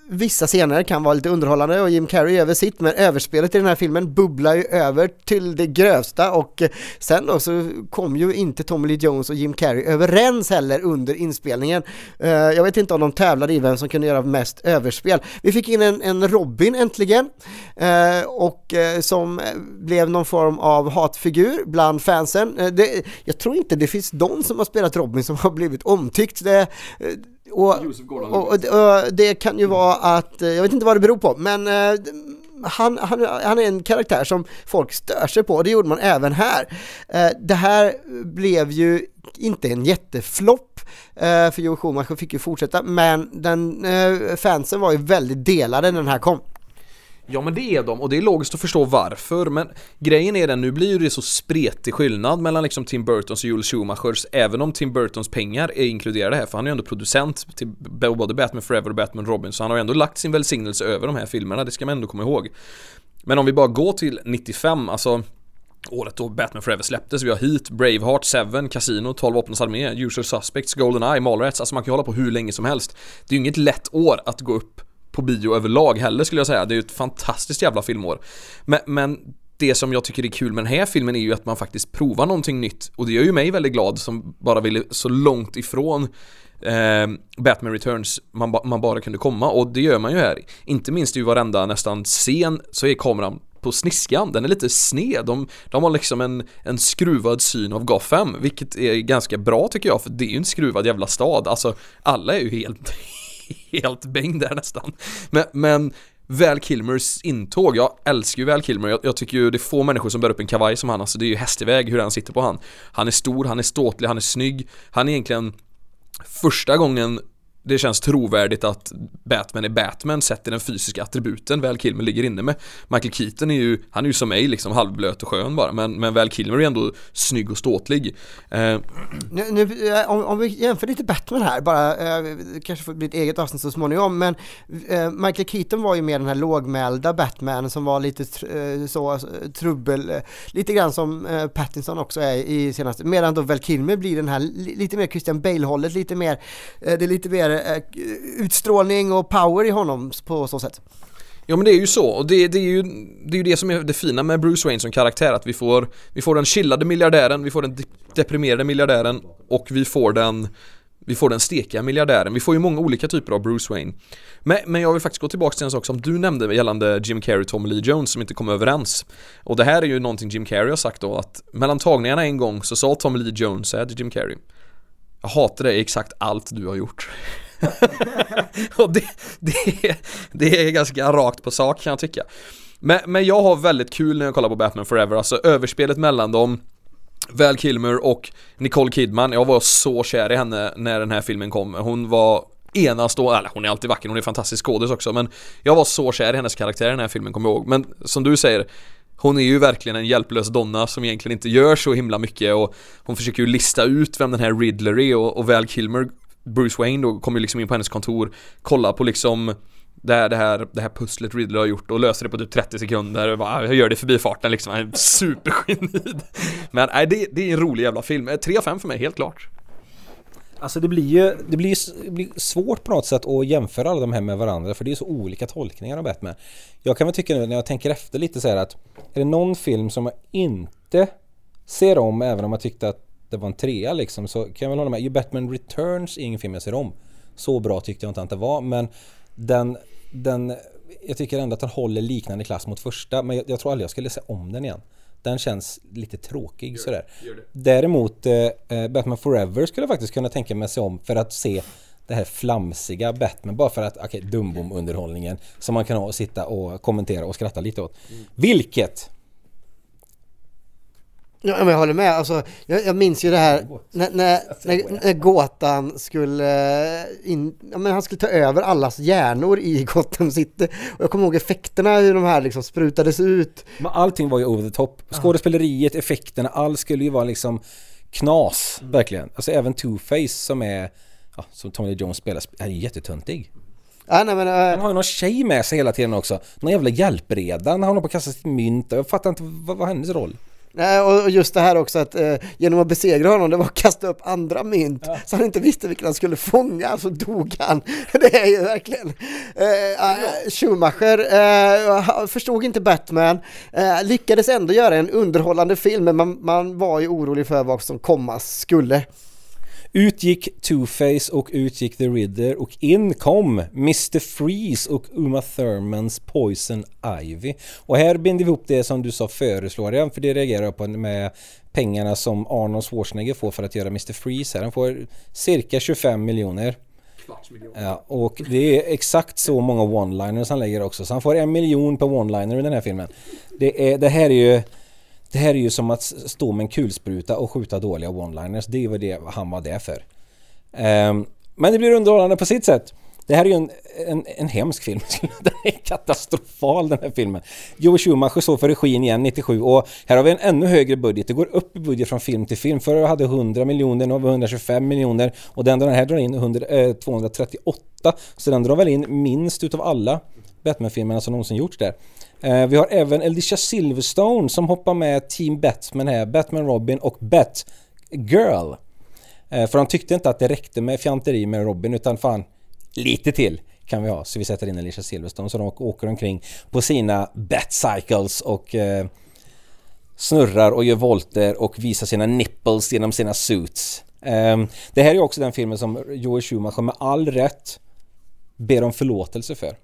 Vissa scener kan vara lite underhållande och Jim Carrey över sitt men överspelet i den här filmen bubblar ju över till det grövsta och eh, sen då så kom ju inte Tommy Lee Jones och Jim Carrey överens heller under inspelningen. Eh, jag vet inte om de tävlade i vem som kunde göra mest överspel. Vi fick in en, en Robin äntligen eh, och som blev någon form av hatfigur bland fansen. Det, jag tror inte det finns någon som har spelat Robin som har blivit omtyckt. Det, och, och, och, det kan ju vara att, jag vet inte vad det beror på, men eh, han, han, han, är en karaktär som folk stör sig på och det gjorde man även här. Eh, det här blev ju inte en jätteflopp eh, för Joe Schumacher fick ju fortsätta men den, fansen var ju väldigt delade när den här kom. Ja men det är de och det är logiskt att förstå varför men grejen är den, nu blir ju det så spretig skillnad mellan liksom Tim Burtons och Joel Schumachers även om Tim Burtons pengar är inkluderade här för han är ju ändå producent till både Batman Forever och Batman Robin så han har ju ändå lagt sin välsignelse över de här filmerna, det ska man ändå komma ihåg. Men om vi bara går till 95, alltså året då Batman Forever släpptes. Vi har Heat, Braveheart, Seven, Casino, 12 Vapnens Armé, Usual Suspects, Goldeneye, Mallrats. Alltså man kan ju hålla på hur länge som helst. Det är ju inget lätt år att gå upp på bio överlag heller skulle jag säga. Det är ju ett fantastiskt jävla filmår. Men, men det som jag tycker är kul med den här filmen är ju att man faktiskt provar någonting nytt och det gör ju mig väldigt glad som bara ville så långt ifrån eh, Batman Returns man, ba man, bara kunde komma och det gör man ju här. Inte minst i varenda nästan scen så är kameran på sniskan, den är lite sned. De, de har liksom en, en skruvad syn av Gotham, vilket är ganska bra tycker jag, för det är ju en skruvad jävla stad. Alltså, alla är ju helt, [laughs] helt bäng där nästan. Men, men Val Kilmers intåg, jag älskar ju Val Kilmer, jag, jag, tycker ju det är få människor som bär upp en kavaj som han, alltså det är ju hästiväg hur han sitter på han. Han är stor, han är ståtlig, han är snygg, han är egentligen första gången det känns trovärdigt att Batman är Batman sett till den fysiska attributen Val Kilmer ligger inne med. Michael Keaton är ju, han är ju som mig liksom halvblöt och skön bara men, men Val Kilmer är ändå snygg och ståtlig. Eh. Nu, nu, eh, om, om, vi jämför lite Batman här bara, eh, kanske får bli ett eget avsnitt så småningom men eh, Michael Keaton var ju mer den här lågmälda Batman som var lite tr eh, så alltså, trubbel, eh, lite grann som Pattinson också är i senaste, medan då Val Kilmer blir den här lite mer Christian Bale-hållet, lite mer, det är lite mer Eh, utstrålning och power i honom på så sätt. Ja men det är ju så. Och det, det, är ju, det är ju det som är det fina med Bruce Wayne som karaktär att vi får Vi får den chillade miljardären, vi får den deprimerade miljardären och vi får den Vi får den stekiga miljardären, vi får ju många olika typer av Bruce Wayne. Men, men jag vill faktiskt gå tillbaka till en sak som du nämnde gällande Jim Carrey och Tommy Lee Jones som inte kom överens. Och det här är ju någonting Jim Carrey har sagt då att mellan tagningarna en gång så sa Tommy Lee Jones så här till Jim Carrey? Jag hatar dig exakt allt du har gjort. [laughs] och det, det, det är ganska rakt på sak kan jag tycka. Men, men jag har väldigt kul när jag kollar på Batman Forever, alltså överspelet mellan dem Val Kilmer och Nicole Kidman, jag var så kär i henne när den här filmen kom. Hon var enastående, eller hon är alltid vacker, hon är fantastisk skådis också men Jag var så kär i hennes karaktär i den här filmen, kommer jag ihåg. Men som du säger hon är ju verkligen en hjälplös donna som egentligen inte gör så himla mycket och hon försöker ju lista ut vem den här Riddler är och, och Val Kilmer Bruce Wayne då kommer liksom in på hennes kontor, kollar på liksom det här, det här, det här pusslet Riddler har gjort och löser det på typ 30 sekunder och bara, ah, jag gör det i förbifarten liksom, han är supergeni. [laughs] Men nej, det, det är en rolig jävla film, 3 av 5 för mig, helt klart. Alltså det blir ju det blir, det blir svårt på något sätt att jämföra alla de här med varandra för det är så olika tolkningar av Batman. Jag kan väl tycka nu när jag tänker efter lite så här att är det någon film som jag inte ser om även om jag tyckte att det var en trea liksom så kan jag väl hålla med. Ju Batman Returns är ingen film jag ser om. Så bra tyckte jag inte att det var men den, den jag tycker ändå att den håller liknande klass mot första men jag, jag tror aldrig jag skulle se om den igen. Den känns lite tråkig gör sådär. Gör. Däremot eh, eh, Batman Forever skulle jag faktiskt kunna tänka mig se om för att se det här flamsiga Batman bara för att, okej, okay, dumbom underhållningen som man kan ha och sitta och kommentera och skratta lite åt. Mm. Vilket Ja, men jag håller med. Alltså, jag, jag minns ju det här när, när, när, när Gåtan skulle eh, in, ja, men han skulle ta över allas hjärnor i [laughs] Gotham City. Och jag kommer ihåg effekterna, hur de här liksom sprutades ut. Men allting var ju over the top. Skådespeleriet, effekterna, allt skulle ju vara liksom knas, mm. verkligen. Alltså även Two-Face som är, ja, som Tommy Lee Jones spelar, är jättetöntig. Ja, nej, men, uh... Han har ju någon tjej med sig hela tiden också. Någon jävla hjälpreda han håller på att kasta sitt mynt. Jag fattar inte, vad var hennes roll? Nej, och just det här också att eh, genom att besegra honom, det var att kasta upp andra mynt ja. så han inte visste vilken han skulle fånga, så dog han. [laughs] Det är ju verkligen... Eh, Schumacher eh, förstod inte Batman, eh, lyckades ändå göra en underhållande film, men man, man var ju orolig för vad som komma skulle. Utgick Two-Face och utgick The Riddler och in kom Mr. Freeze och Uma Thurmans Poison Ivy. Och här binder vi ihop det som du sa föreslår jag, för det reagerar jag på med pengarna som Arnold Schwarzenegger får för att göra Mr. Freeze här. Han får cirka 25 miljoner. Ja, och det är exakt så många one-liners han lägger också. Så han får en miljon per one-liner i den här filmen. Det, är, det här är ju det här är ju som att stå med en kulspruta och skjuta dåliga one-liners. Det är väl det han var där för. Um, men det blir underhållande på sitt sätt. Det här är ju en, en, en hemsk film. [laughs] Den är katastrofal den här filmen. Joe Schumacher står för regin igen 97 och här har vi en ännu högre budget. Det går upp i budget från film till film. Förr hade 100 miljoner, nu har vi 125 miljoner och den, den här drar in 100, eh, 238. Så den drar väl in minst utav alla Batman-filmerna som någonsin gjorts där. Eh, vi har även Alicia Silverstone som hoppar med Team Batman här, Batman Robin och Bat Girl. Eh, för de tyckte inte att det räckte med fjanteri med Robin utan fan, lite till kan vi ha. Så vi sätter in Alicia Silverstone så de åker omkring på sina Batcycles och eh, snurrar och gör volter och visar sina nipples genom sina suits. Eh, det här är också den filmen som Joel Schumacher med all rätt ber om förlåtelse för.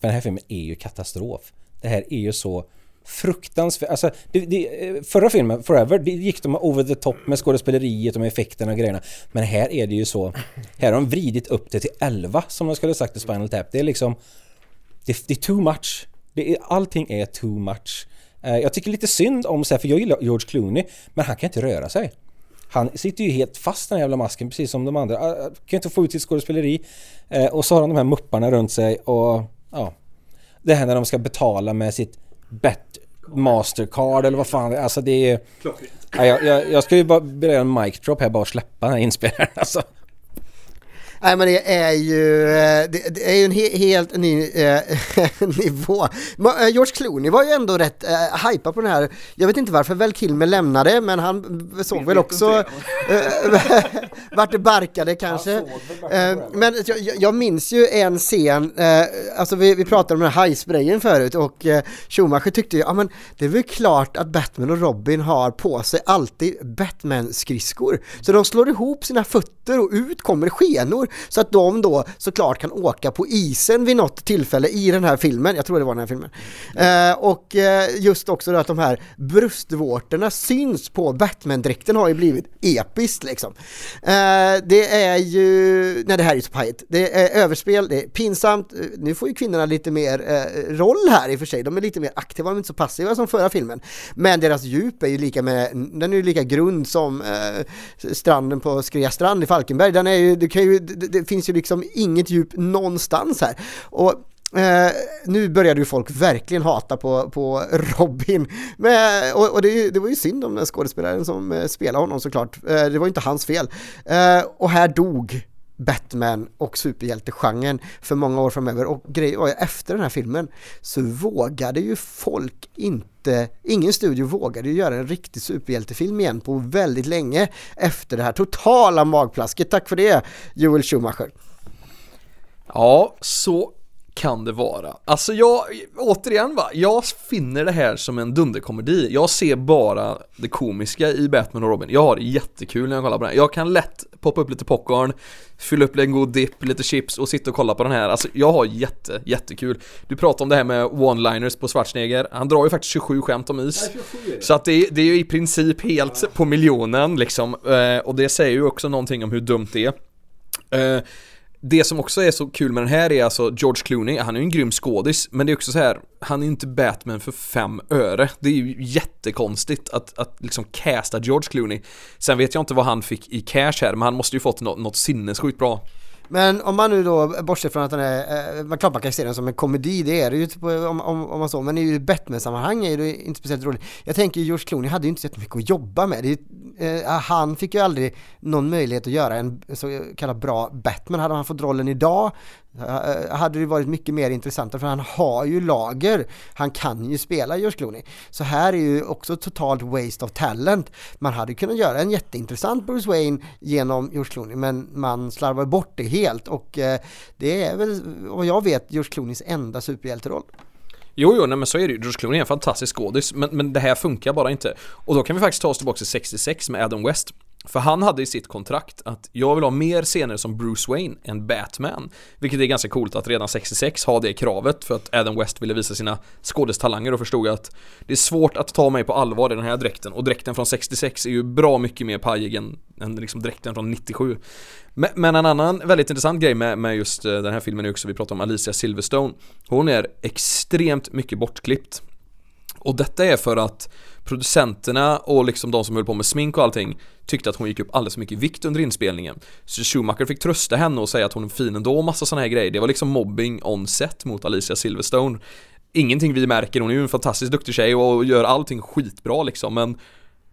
För den här filmen är ju katastrof. Det här är ju så fruktansvärt. Alltså, det, det, förra filmen, Forever, det gick de over the top med skådespeleriet och med effekterna och grejerna. Men här är det ju så. Här har de vridit upp det till 11 som de skulle sagt i Spinal Tap. Det är liksom... Det, det är too much. Det är, allting är too much. Eh, jag tycker lite synd om så här, för jag gillar George Clooney, men han kan inte röra sig. Han sitter ju helt fast den här jävla masken precis som de andra. Ah, ah, kan inte få ut sitt skådespeleri. Eh, och så har han de här mupparna runt sig och ja. Det här när de ska betala med sitt bet Mastercard eller vad fan Alltså det är... Ja, jag, jag, jag ska ju bara börja en mic drop här bara och släppa den här inspelaren [laughs] alltså. Nej men det är ju, eh, det, det är ju en he, helt ny eh, [laughs] nivå. Eh, George Clooney var ju ändå rätt eh, hypad på den här, jag vet inte varför väl Kilmer lämnade men han såg väl också eh, [laughs] vart det barkade kanske. Eh, men jag, jag minns ju en scen, eh, alltså vi, vi pratade om den här hajsprayen förut och eh, Schumacher tyckte ju, ja men det är väl klart att Batman och Robin har på sig alltid Batman-skridskor. Så de slår ihop sina fötter och ut kommer skenor så att de då såklart kan åka på isen vid något tillfälle i den här filmen, jag tror det var den här filmen. Eh, och eh, just också då att de här bröstvårtorna syns på Batman-dräkten har ju blivit episkt liksom. Eh, det är ju, nej det här är ju så pajigt, det är överspel, det är pinsamt, nu får ju kvinnorna lite mer eh, roll här i och för sig, de är lite mer aktiva, de är inte så passiva som förra filmen. Men deras djup är ju lika med, den är ju lika grund som eh, stranden på Skrea strand i Falkenberg, den är ju, du kan ju, det, det finns ju liksom inget djup någonstans här. Och Eh, nu började ju folk verkligen hata på, på Robin. Men, och och det, det var ju synd om den skådespelaren som eh, spelade honom såklart. Eh, det var ju inte hans fel. Eh, och här dog Batman och superhjältegenren för många år framöver och grejen var ju efter den här filmen så vågade ju folk inte, ingen studio vågade ju göra en riktig superhjältefilm igen på väldigt länge efter det här totala magplasket. Tack för det Joel Schumacher. Ja, så kan det vara. Alltså jag, återigen va, jag finner det här som en dunderkomedi. Jag ser bara det komiska i Batman och Robin. Jag har jättekul när jag kollar på den. Jag kan lätt poppa upp lite popcorn, fylla upp en god dipp, lite chips och sitta och kolla på den här. Alltså jag har jätte, jättekul. Du pratade om det här med one-liners på Schwarzenegger. Han drar ju faktiskt 27 skämt om is. Så att det, det är ju i princip helt på miljonen liksom. Eh, och det säger ju också någonting om hur dumt det är. Det som också är så kul med den här är alltså George Clooney, han är ju en grym skådis, men det är också så här, han är ju inte Batman för fem öre. Det är ju jättekonstigt att, att liksom casta George Clooney. Sen vet jag inte vad han fick i cash här, men han måste ju fått något, något sinnessjukt bra. Men om man nu då bortser från att den är, eh, man klart man kan se den som en komedi, det är det ju typ, om, om, om man så, men i Batman-sammanhang är det inte speciellt roligt. Jag tänker George Clooney hade ju inte så mycket att jobba med. Det, eh, eh, han fick ju aldrig någon möjlighet att göra en så kallad bra Batman. Hade han fått rollen idag Eh, hade det varit mycket mer intressant för han har ju lager. Han kan ju spela George Clooney. Så här är ju också totalt waste of talent. Man hade kunnat göra en jätteintressant Bruce Wayne genom George Clooney men man slarvar bort det helt och eh, det är väl vad jag vet George Clooneys enda superhjälteroll. Jo, jo, nej men så är det ju. George Clooney är en fantastisk skådis, men, men det här funkar bara inte. Och då kan vi faktiskt ta oss tillbaka till 66 med Adam West. För han hade i sitt kontrakt att jag vill ha mer scener som Bruce Wayne än Batman. Vilket är ganska coolt att redan 66 ha det kravet för att Adam West ville visa sina skådestalanger och förstod att det är svårt att ta mig på allvar i den här dräkten. Och dräkten från 66 är ju bra mycket mer pajig än, än liksom dräkten från 97. Men, men en annan väldigt intressant grej med, med just eh, den här filmen är också, vi pratar om Alicia Silverstone. Hon är extremt mycket bortklippt. Och detta är för att producenterna och liksom de som höll på med smink och allting tyckte att hon gick upp alldeles för mycket i vikt under inspelningen. Så Schumacher fick trösta henne och säga att hon är fin ändå och massa sådana här grejer. Det var liksom mobbing on set mot Alicia Silverstone. Ingenting vi märker, hon är ju en fantastiskt duktig tjej och gör allting skitbra liksom men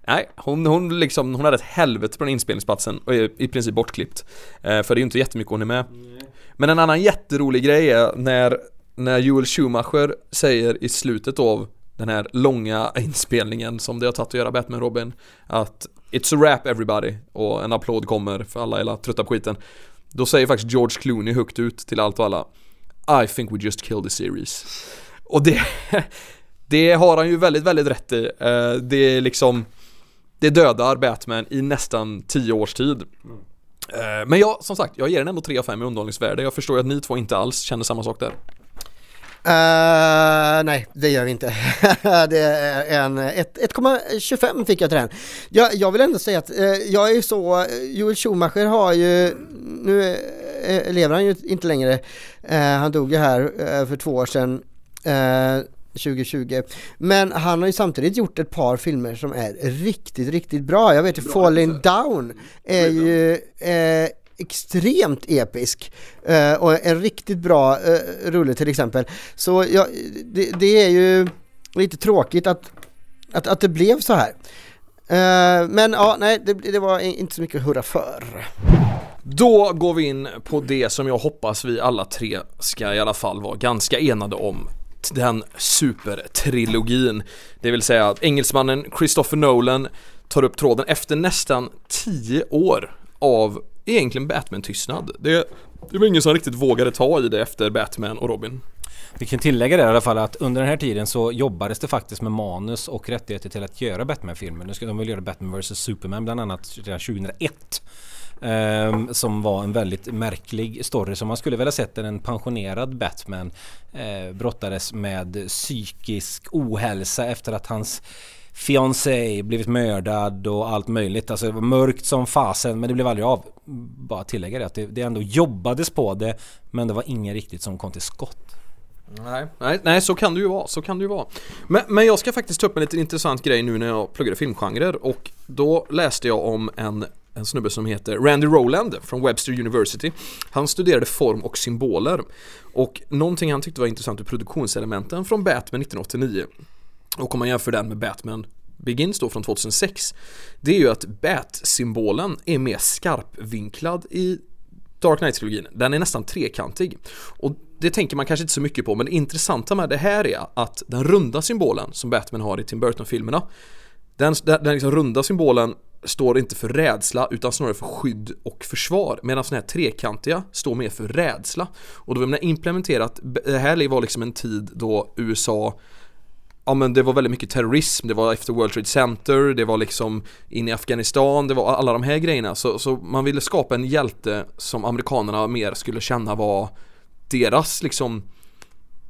Nej, hon, hon, liksom, hon hade ett helvete på den inspelningsplatsen och är i princip bortklippt. Eh, för det är ju inte jättemycket hon är med. Men en annan jätterolig grej är när, när Joel Schumacher säger i slutet av den här långa inspelningen som det har tagit att göra Batman Robin att It's a wrap everybody och en applåd kommer för alla är trötta på skiten. Då säger faktiskt George Clooney högt ut till allt och alla I think we just killed the series. Och det, [laughs] det har han ju väldigt, väldigt rätt i. Eh, det är liksom det dödar Batman i nästan 10 års tid. Eh, Men jag, som sagt, jag ger den ändå 3 av 5 i underhållningsvärde. Jag förstår ju att ni två inte alls känner samma sak där. Eh, nej, det gör vi inte. [laughs] det är en 1,25 fick jag till den. Jag, jag vill ändå säga att eh, jag är ju så, Joel Schumacher har ju, nu eh, lever han ju inte längre, han dog ju här för två år sedan. eh, 2020. Men han har ju samtidigt gjort ett par filmer som är riktigt, riktigt bra. Jag vet ju Falling Down är ju eh, extremt episk eh, och en riktigt bra eh, rulle till exempel. Så ja, det, det är ju lite tråkigt att, att, att det blev så här. Eh, men ja, nej, det, det var inte så mycket att hurra för. Då går vi in på det som jag hoppas vi alla tre ska i alla fall vara ganska enade om. Den supertrilogin. Det vill säga att engelsmannen Christopher Nolan tar upp tråden efter nästan 10 år av egentligen Batman-tystnad. Det, det var ingen som riktigt vågade ta i det efter Batman och Robin. Vi kan tillägga det i alla fall att under den här tiden så jobbades det faktiskt med manus och rättigheter till att göra Batman-filmer. Nu ska de väl göra Batman vs Superman bland annat redan 2001. Um, ehm, som var en väldigt märklig story som man skulle vilja sett där en pensionerad Batman eh, brottades med psykisk ohälsa efter att hans fiancé blivit mördad och allt möjligt. Alltså det var mörkt som fasen men det blev aldrig av. Bara tillägga det att det, det ändå jobbades på det men det var ingen riktigt som kom till skott. Nej, nej, nej så kan det ju vara, så kan det ju vara. Men, men jag ska faktiskt ta upp en lite intressant grej nu när jag pluggade filmgenrer och då läste jag om en, en snubbe som heter Randy Rowland från Webster University. Han studerade form och symboler och någonting han tyckte var intressant i produktionselementen från Batman 1989 och om man jämför den med Batman Begins då från 2006 Det är ju att Bat-symbolen är mer skarpvinklad i Dark Knight-trilogin. Den är nästan trekantig. Och det tänker man kanske inte så mycket på, men det intressanta med det här är att den runda symbolen som Batman har i Tim Burton-filmerna den, den, den liksom runda symbolen står inte för rädsla utan snarare för skydd och försvar medan den här trekantiga står mer för rädsla. Och då vill man implementera att det här var liksom en tid då USA ja men det var väldigt mycket terrorism, det var efter World Trade Center, det var liksom in i Afghanistan, det var alla de här grejerna. Så, så man ville skapa en hjälte som amerikanerna mer skulle känna var deras liksom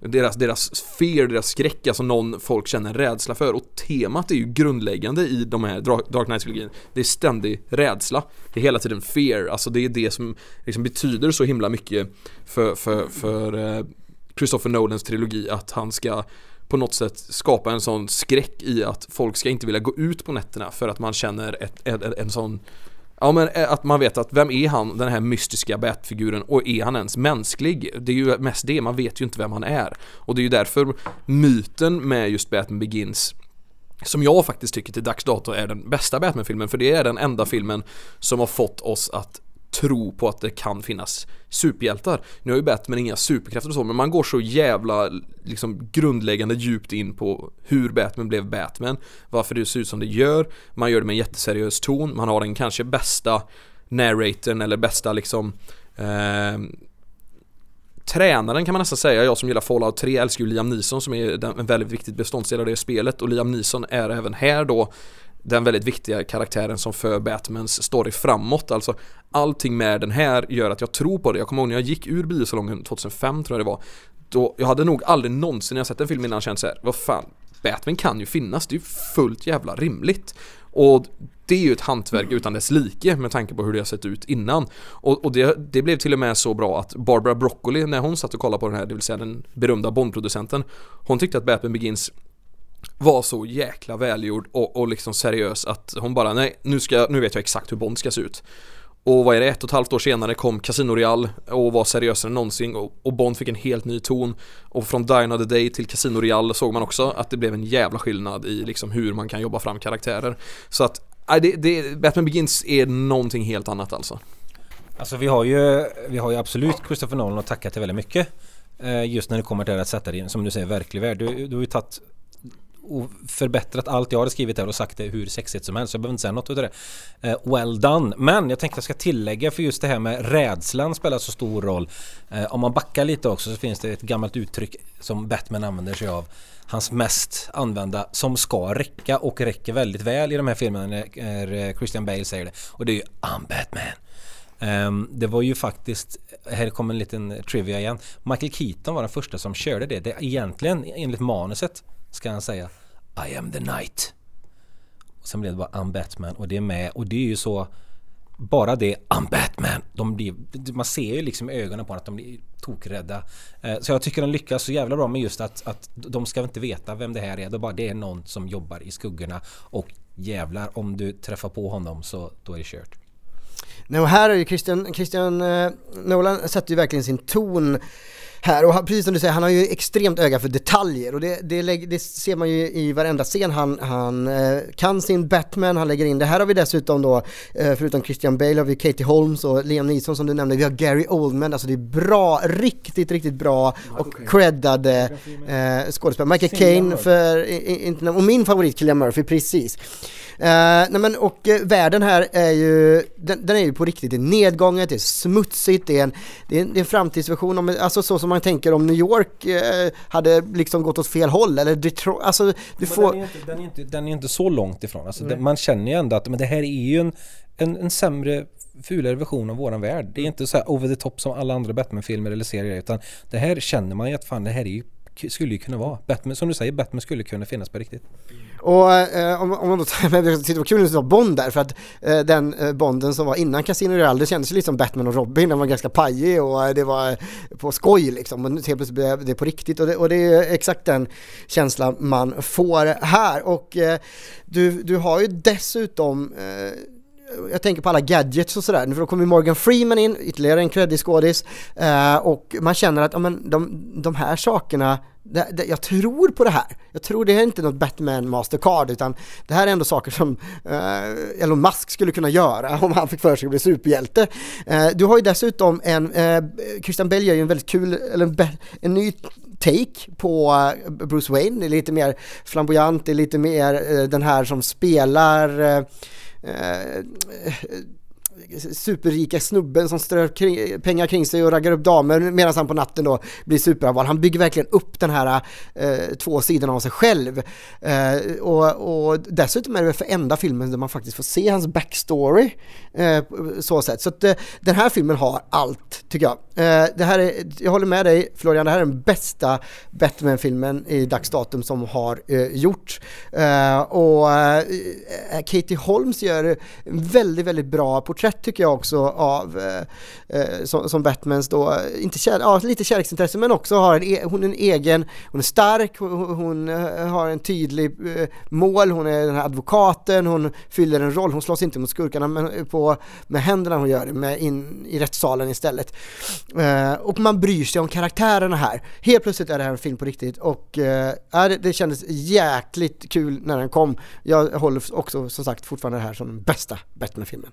deras, deras fear, deras skräck, alltså någon folk känner rädsla för. Och temat är ju grundläggande i de här Dark Knight-trilogin. Det är ständig rädsla. Det är hela tiden fear, alltså det är det som liksom betyder så himla mycket för, för, för eh, Christopher Nolans trilogi att han ska på något sätt skapa en sån skräck i att folk ska inte vilja gå ut på nätterna för att man känner ett, ett, en sån Ja men eh, att man vet att vem är han, den här mystiska Batfiguren och är han ens mänsklig? Det är ju mest det, man vet ju inte vem han är. Och det är ju därför myten med just Batman Begins som jag faktiskt tycker till dags dato är den bästa Batman-filmen för det är den enda filmen som har fått oss att tro på att det kan finnas superhjältar. Nu har ju Batman inga superkrafter och så, men man går så jävla liksom grundläggande djupt in på hur Batman blev Batman, varför det ser ut som det gör, man gör det med en jätteseriös ton, man har den kanske bästa narratorn eller bästa liksom eh, Tränaren kan man nästan säga, jag som gillar Fallout 3 älskar ju Liam Neeson som är en väldigt viktig beståndsdel av det spelet. Och Liam Neeson är även här då den väldigt viktiga karaktären som för Batmans story framåt. Alltså allting med den här gör att jag tror på det. Jag kommer ihåg när jag gick ur biosalongen 2005 tror jag det var. Då, jag hade nog aldrig någonsin när jag sett en film innan känt så här, vad fan, Batman kan ju finnas, det är ju fullt jävla rimligt. Och det är ju ett hantverk utan dess like med tanke på hur det har sett ut innan. Och, och det, det, blev till och med så bra att Barbara Broccoli, när hon satt och kollade på den här, det vill säga den berömda Bondproducenten, hon tyckte att Batman Begins var så jäkla välgjord och, och liksom seriös att hon bara nej, nu, ska, nu vet jag exakt hur Bond ska se ut. Och vad är det, ett och ett halvt år senare kom Casino Real och var seriösare än någonsin och, och Bond fick en helt ny ton. Och från Dine of the Day till Casino Real såg man också att det blev en jävla skillnad i liksom hur man kan jobba fram karaktärer. Så att, nej, det, det, Batman Begins är någonting helt annat alltså. Alltså vi har ju, vi har ju absolut Christopher Nolan att tacka till väldigt mycket. Eh, just när det kommer till att sätta det i en, som du säger, verklig värld. Du, du har ju tagit och förbättrat allt jag hade skrivit här och sagt det hur sexigt som helst. Jag behöver inte säga något utav det. Eh, well done. Men jag tänkte att jag ska tillägga för just det här med rädslan spelar så stor roll. Eh, om man backar lite också så finns det ett gammalt uttryck som Batman använder sig av. Hans mest använda som ska räcka och räcker väldigt väl i de här filmerna när eh, Christian Bale säger det. Och det är ju I'm Batman. Um, det var ju faktiskt, här kommer en liten trivia igen. Michael Keaton var den första som körde det. Det är egentligen enligt manuset ska han säga I am the night. Och sen blev det bara I'm Batman och det är med och det är ju så bara det I'm Batman. De blir, man ser ju liksom i ögonen på att de blir tokrädda. Eh, så jag tycker de lyckas så jävla bra med just att, att de ska inte veta vem det här är. Det, bara, det är någon som jobbar i skuggorna och jävlar om du träffar på honom så då är det kört. Nej, och här är ju Christian, Christian eh, Nolan sätter ju verkligen sin ton här. Och han, precis som du säger, han har ju extremt öga för detaljer. Och det, det, det ser man ju i varenda scen. Han, han eh, kan sin Batman, han lägger in det. Här har vi dessutom då, eh, förutom Christian Bale har vi Katie Holmes och Liam Neeson som du nämnde, vi har Gary Oldman, alltså det är bra, riktigt, riktigt bra och creddade eh, skådespelare. Michael Caine för, inte och min favorit Cillian Murphy, precis. Uh, nej men och uh, världen här är ju, den, den, är ju på riktigt, det är nedgånget, det är smutsigt, det är en, det är en, det är en framtidsversion, om, alltså så som man tänker om New York uh, hade liksom gått åt fel håll eller Detroit, alltså du men får... Den är, inte, den, är inte, den är inte så långt ifrån, alltså, det, man känner ju ändå att men det här är ju en, en, en sämre fulare version av våran värld. Det är inte så over the top som alla andra Batman-filmer eller serier utan det här känner man ju att fan det här är ju skulle ju kunna vara. Batman, som du säger, Batman skulle kunna finnas på riktigt. Och eh, om, om man då [laughs] tyckte det var kul att det Bond där för att eh, den eh, Bonden som var innan Casino Royale det kändes ju lite som Batman och Robin, den var ganska pajig och eh, det var eh, på skoj liksom. Men helt plötsligt blev det på riktigt och det, och det är exakt den känslan man får här. Och eh, du, du har ju dessutom eh, jag tänker på alla gadgets och sådär, för då kommer Morgan Freeman in, ytterligare en creddig skådis eh, och man känner att ja, men de, de här sakerna det, det, jag tror på det här. Jag tror det är inte något Batman Mastercard utan det här är ändå saker som eh, Elon Musk skulle kunna göra om han fick för sig att bli superhjälte. Eh, du har ju dessutom en, eh, Christian Bale gör ju en väldigt kul, eller en, en ny take på eh, Bruce Wayne, det är lite mer flamboyant, det är lite mer eh, den här som spelar eh, eh, superrika snubben som strör kring, pengar kring sig och raggar upp damer medan han på natten då blir superallvarlig. Han bygger verkligen upp den här eh, två sidorna av sig själv. Eh, och, och, dessutom är det väl för enda filmen där man faktiskt får se hans backstory. Eh, så sätt. Så att, eh, den här filmen har allt tycker jag. Eh, det här är, jag håller med dig Florian, det här är den bästa Batman-filmen i dags datum som har eh, gjorts. Eh, och eh, Katie Holmes gör väldigt, väldigt bra porträtt tycker jag också av eh, eh, som, som, Batmans då, inte kär, ja, lite kärleksintresse men också har en, e, hon en egen, hon är stark, hon, hon eh, har en tydlig eh, mål, hon är den här advokaten, hon fyller en roll, hon slåss inte mot skurkarna men eh, på, med händerna hon gör det, med in i rättssalen istället. Eh, och man bryr sig om karaktärerna här. Helt plötsligt är det här en film på riktigt och eh, det, det kändes jäkligt kul när den kom. Jag håller också som sagt fortfarande det här som den bästa Batman-filmen.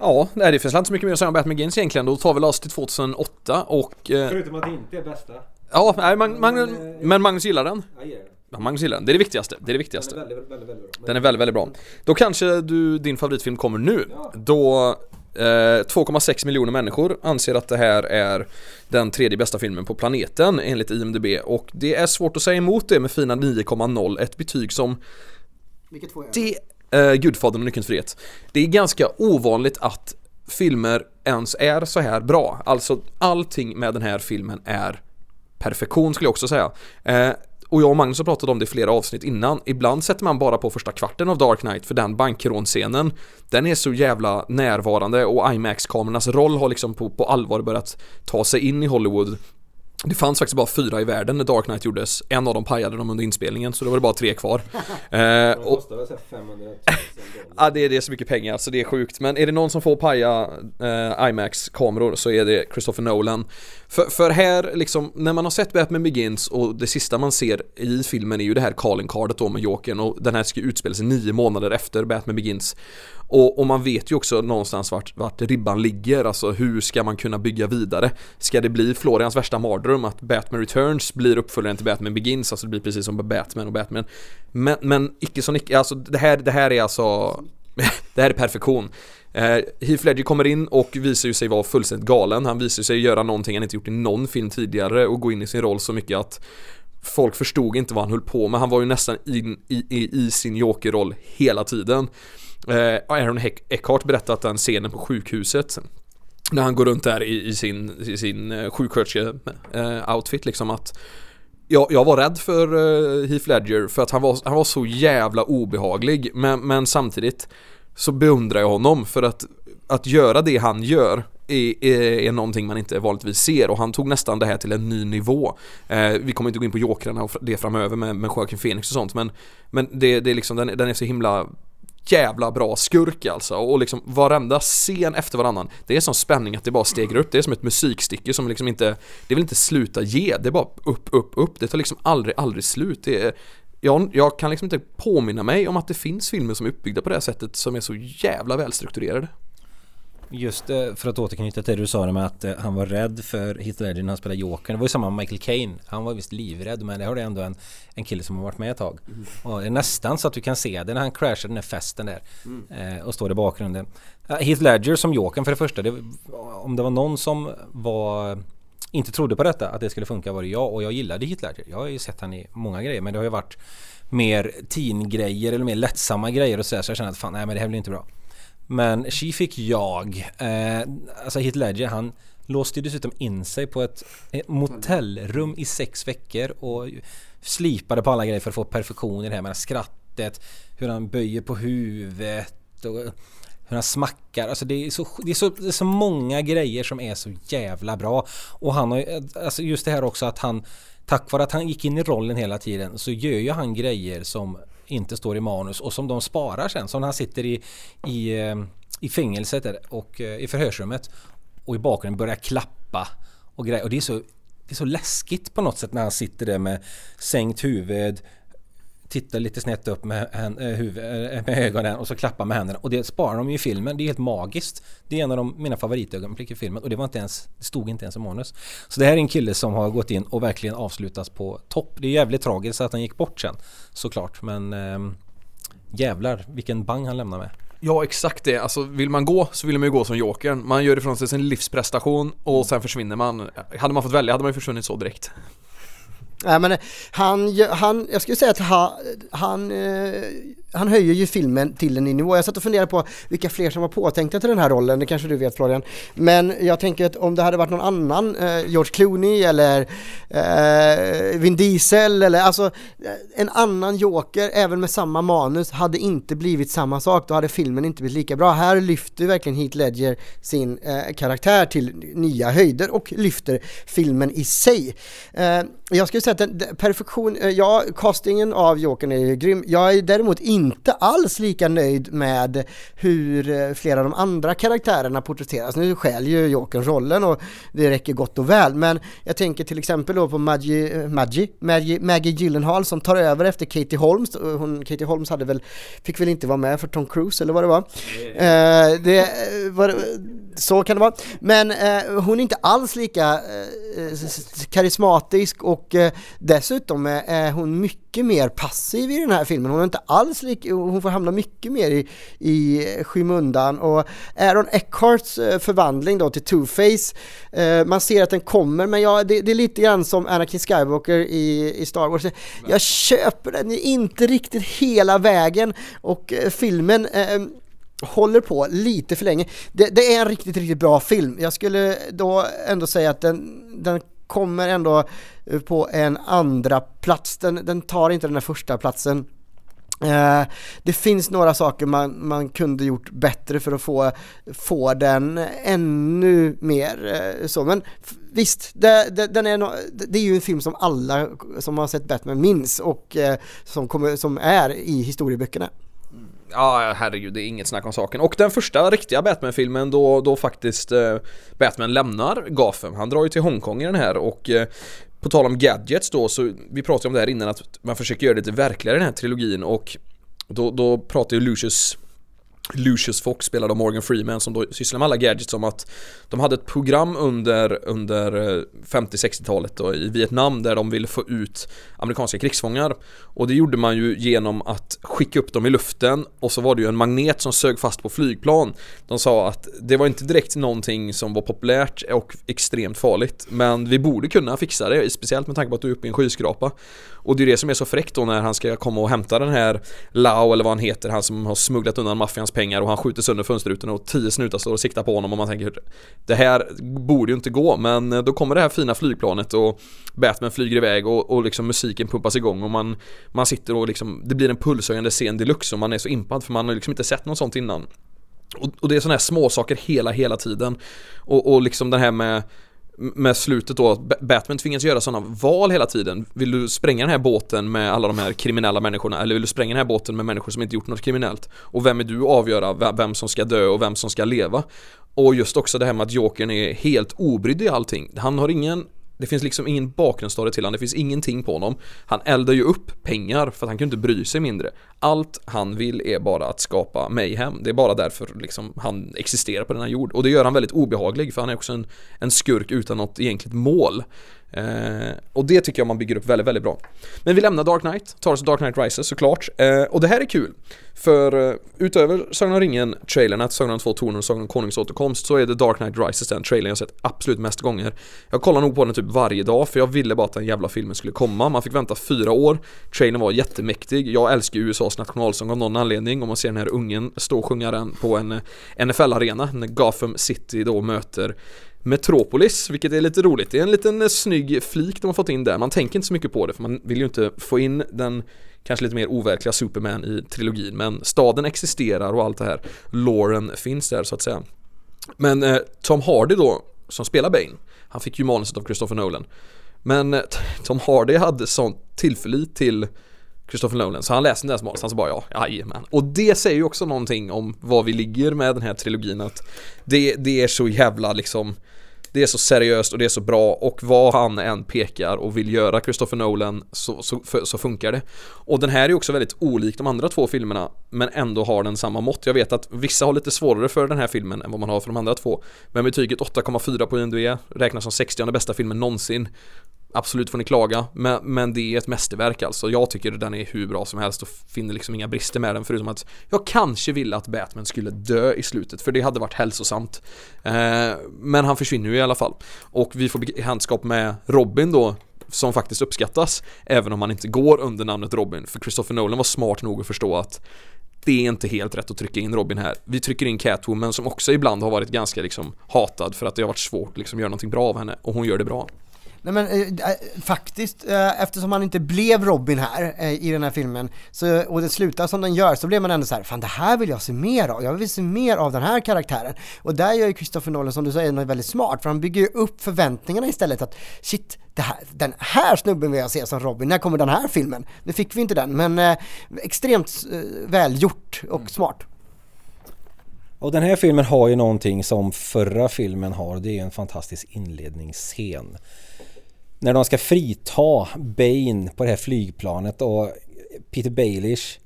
Ja, det finns inte så mycket mer att säga om Batman Begins egentligen. Då tar vi oss till 2008 och... Eh, Förutom att det inte är bästa. Ja, nej, man, man, men, eh, men Magnus gillar den. Jag ger den. Ja, Magnus gillar den. Det är det viktigaste. Det är det viktigaste. Den är väldigt, väldigt, väldigt bra. Den är väldigt, väldigt bra. Då kanske du, din favoritfilm kommer nu. Ja. Då eh, 2,6 miljoner människor anser att det här är den tredje bästa filmen på planeten enligt IMDB och det är svårt att säga emot det med fina 9,0, ett betyg som Vilket får jag? det Uh, Gudfadern och Nyckelns frihet. Det är ganska ovanligt att filmer ens är så här bra. Alltså allting med den här filmen är perfektion skulle jag också säga. Uh, och jag och Magnus har pratat om det i flera avsnitt innan. Ibland sätter man bara på första kvarten av Dark Knight för den bankrånscenen Den är så jävla närvarande och IMAX-kamerornas roll har liksom på, på allvar börjat ta sig in i Hollywood det fanns faktiskt bara fyra i världen när Dark Knight gjordes. En av dem pajade de under inspelningen så då var det bara tre kvar. [laughs] eh, och, [laughs] ja, det, är, det är så mycket pengar så det är sjukt. Men är det någon som får paja eh, IMAX-kameror så är det Christopher Nolan. För, för här, liksom, när man har sett Batman Begins och det sista man ser i filmen är ju det här calling cardet då med Jokern och den här ska utspelas utspela sig nio månader efter Batman Begins. Och, och, man vet ju också någonstans vart, vart ribban ligger, alltså hur ska man kunna bygga vidare? Ska det bli Florians värsta mardröm att Batman Returns blir uppföljaren till Batman Begins, alltså det blir precis som Batman och Batman. Men, men icke som icke, alltså det här, det här är alltså, [laughs] det här är perfektion. Eh, Heath Ledger kommer in och visar ju sig vara fullständigt galen. Han visar sig göra någonting han inte gjort i någon film tidigare och gå in i sin roll så mycket att folk förstod inte vad han höll på med. Han var ju nästan in, i, i, i sin jokerroll hela tiden. Eh, Aaron Eckhart berättat den scenen på sjukhuset när han går runt där i, i sin, i sin eh, sjuksköterske-outfit eh, liksom att jag, jag var rädd för eh, Heath Ledger för att han var, han var så jävla obehaglig men, men samtidigt så beundrar jag honom för att, att göra det han gör är, är, är någonting man inte vanligtvis ser och han tog nästan det här till en ny nivå. Eh, vi kommer inte gå in på jokrarna och det framöver med, med Joaquin Phoenix och sånt men, men det, det är liksom, den, den är så himla jävla bra skurk alltså. Och liksom varenda scen efter varannan Det är sån spänning att det bara stegar upp, det är som ett musikstycke som liksom inte Det vill inte sluta ge, det är bara upp, upp, upp. Det tar liksom aldrig, aldrig slut. Det är, jag, jag kan liksom inte påminna mig om att det finns filmer som är uppbyggda på det här sättet som är så jävla välstrukturerade. Just eh, för att återknyta till det du sa med att eh, han var rädd för Heath Ledger när han spelade Joker. Det var ju samma med Michael Caine. Han var visst livrädd men det har det ändå en, en kille som har varit med ett tag. Mm. Och det är nästan så att du kan se det när han crashar den där festen där. Mm. Eh, och står i bakgrunden. Heath Ledger som Jokern för det första. Det, om det var någon som var inte trodde på detta att det skulle funka var det jag och jag gillade Heath Ledger. Jag har ju sett han i många grejer men det har ju varit mer teen-grejer eller mer lättsamma grejer och så, så jag känner att fan nej men det här blir inte bra. Men She fick jag. Eh, alltså Heath Ledger han låste ju dessutom in sig på ett, ett motellrum i sex veckor och slipade på alla grejer för att få perfektion i det här med skrattet, hur han böjer på huvudet och hur han smackar. Alltså det är, så, det, är så, det är så många grejer som är så jävla bra. Och han har ju, alltså just det här också att han Tack vare att han gick in i rollen hela tiden så gör ju han grejer som inte står i manus och som de sparar sen. Som när han sitter i, i, eh, i fängelset och eh, i förhörsrummet och i bakgrunden börjar klappa och grejer. Och det är så, det är så läskigt på något sätt när han sitter där med sänkt huvud tittar lite snett upp med, hän, eh, huvud, eh, med ögonen och så klappar med händerna. Och det sparar de ju i filmen. Det är helt magiskt. Det är en av de, mina favoritögonblick i filmen och det var inte ens, det stod inte ens i manus. Så det här är en kille som har gått in och verkligen avslutats på topp. Det är jävligt tragiskt att han gick bort sen såklart men eh, jävlar vilken bang han lämnar med. Ja exakt det, alltså vill man gå så vill man ju gå som Jokern. Man gör ifrån sig sin livsprestation och sen försvinner man. Hade man fått välja hade man ju försvunnit så direkt. Nej men han, han, jag skulle säga att han, han, eh, han höjer ju filmen till en ny nivå. Jag satt och funderade på vilka fler som var påtänkta till den här rollen, det kanske du vet Florian. Men jag tänker att om det hade varit någon annan, eh, George Clooney eller eh, Vin Diesel eller alltså eh, en annan Joker, även med samma manus, hade inte blivit samma sak. Då hade filmen inte blivit lika bra. Här lyfter verkligen Heath Ledger sin eh, karaktär till nya höjder och lyfter filmen i sig. Eh, jag skulle säga att den, den perfektion, eh, ja, castingen av Jokern är ju grym. Jag är däremot inte alls lika nöjd med hur eh, flera av de andra karaktärerna porträtteras. Nu skäl ju Jokern rollen och det räcker gott och väl, men jag tänker till exempel då på Maggie, eh, Maggie, Maggie, Maggie Gyllenhaal som tar över efter Katie Holmes. Hon, Katie Holmes hade väl, fick väl inte vara med för Tom Cruise eller vad det var. Eh, det var så kan det vara. Men eh, hon är inte alls lika eh, karismatisk och eh, dessutom eh, är hon mycket mer passiv i den här filmen. Hon är inte alls lika, hon får hamna mycket mer i, i skymundan och Aaron Eckharts eh, förvandling då till Two-Face, eh, man ser att den kommer men ja, det, det, är lite grann som Anakin Skywalker i, i Star Wars. Jag köper den inte riktigt hela vägen och eh, filmen eh, håller på lite för länge. Det, det, är en riktigt, riktigt bra film. Jag skulle då ändå säga att den, den kommer ändå eh, på en andra plats. Den, den tar inte den där första platsen Eh, det finns några saker man, man kunde gjort bättre för att få, få den ännu mer eh, så, men visst, det, det, den är no, det är ju en film som alla som har sett Batman minns och eh, som, kommer, som är i historieböckerna. Ja, herregud, det är inget snack om saken. Och den första riktiga Batman-filmen då, då faktiskt eh, Batman lämnar Gotham. Han drar ju till Hongkong i den här och eh, på tal om gadgets då, så vi pratade om det här innan att man försöker göra det lite verkligare i den här trilogin och då, då pratar ju Lucius Lucius Fox spelad av Morgan Freeman som då sysslar med alla gadgets om att de hade ett program under, under eh, 50-60-talet i Vietnam där de ville få ut amerikanska krigsfångar och det gjorde man ju genom att skicka upp dem i luften och så var det ju en magnet som sög fast på flygplan. De sa att det var inte direkt någonting som var populärt och extremt farligt men vi borde kunna fixa det, speciellt med tanke på att du är uppe i en skyskrapa. Och det är det som är så fräckt då när han ska komma och hämta den här Lau eller vad han heter, han som har smugglat undan maffians pengar och han skjuter sönder fönsterrutan och tio snutar står och siktar på honom och man tänker det här borde ju inte gå men eh, då kommer det här fina flygplanet och Batman flyger iväg och, och liksom musiken pumpas igång och man, man sitter och liksom det blir en pulshöjande scen deluxe och man är så impad för man har liksom inte sett något sånt innan. Och, och det är sådana här småsaker hela, hela tiden. Och, och liksom det här med med slutet då, att Batman tvingas göra sådana val hela tiden. Vill du spränga den här båten med alla de här kriminella människorna eller vill du spränga den här båten med människor som inte gjort något kriminellt? Och vem är du att avgöra vem som ska dö och vem som ska leva? Och just också det här med att Jokern är helt obrydd i allting. Han har ingen det finns liksom ingen bakgrundsstory till honom, det finns ingenting på honom. Han eldar ju upp pengar för att han kan inte bry sig mindre. Allt han vill är bara att skapa mayhem. Det är bara därför liksom han existerar på denna jord. Och det gör han väldigt obehaglig för han är också en, en skurk utan något egentligt mål. Eh, och det tycker jag man bygger upp väldigt, väldigt bra. Men vi lämnar Dark Knight, tar oss Dark Knight Rises såklart. Eh, och det här är kul. För eh, utöver Sagan om ringen-trailern, Sagan om två torn och Sagan om konungens återkomst så är det Dark Knight Rises den trailern jag sett absolut mest gånger. Jag kollar nog på den typ varje dag för jag ville bara att den jävla filmen skulle komma. Man fick vänta fyra år. Trailern var jättemäktig. Jag älskar ju USAs nationalsång av någon anledning. Om man ser den här ungen stå och sjunga den på en eh, NFL-arena när Gotham City då möter Metropolis, vilket är lite roligt. Det är en liten eh, snygg flik de har fått in där. Man tänker inte så mycket på det för man vill ju inte få in den kanske lite mer overkliga Superman i trilogin. Men staden existerar och allt det här. Lauren finns där så att säga. Men eh, Tom Hardy då, som spelar Bane, han fick ju manuset av Christopher Nolan. Men eh, [laughs] Tom Hardy hade sånt tillförlit till Christopher Nolan, så han läste deras manus, han sa bara ja, jajamän. Och det säger ju också någonting om var vi ligger med den här trilogin, att det, det är så jävla liksom det är så seriöst och det är så bra och vad han än pekar och vill göra Christopher Nolan så, så, för, så funkar det. Och den här är också väldigt olik de andra två filmerna men ändå har den samma mått. Jag vet att vissa har lite svårare för den här filmen än vad man har för de andra två. Men betyget 8,4 på IMDb räknas som 60 bästa filmen någonsin. Absolut får ni klaga, men, men det är ett mästerverk alltså. Jag tycker den är hur bra som helst och finner liksom inga brister med den förutom att jag kanske ville att Batman skulle dö i slutet för det hade varit hälsosamt. Eh, men han försvinner ju i alla fall. Och vi får bekantskap med Robin då som faktiskt uppskattas även om han inte går under namnet Robin för Christopher Nolan var smart nog att förstå att det är inte helt rätt att trycka in Robin här. Vi trycker in Catwoman som också ibland har varit ganska liksom hatad för att det har varit svårt att liksom göra någonting bra av henne och hon gör det bra. Nej men eh, eh, faktiskt, eh, eftersom han inte blev Robin här eh, i den här filmen så, och det slutar som den gör så blev man ändå så här, fan det här vill jag se mer av, jag vill se mer av den här karaktären. Och där gör ju Christopher Nolan som du säger något väldigt smart för han bygger ju upp förväntningarna istället att shit, det här, den här snubben vill jag se som Robin, när kommer den här filmen? Nu fick vi inte den men eh, extremt eh, välgjort och smart. Och den här filmen har ju någonting som förra filmen har. Det är en fantastisk inledningsscen. När de ska frita Bane på det här flygplanet och Peter Baelish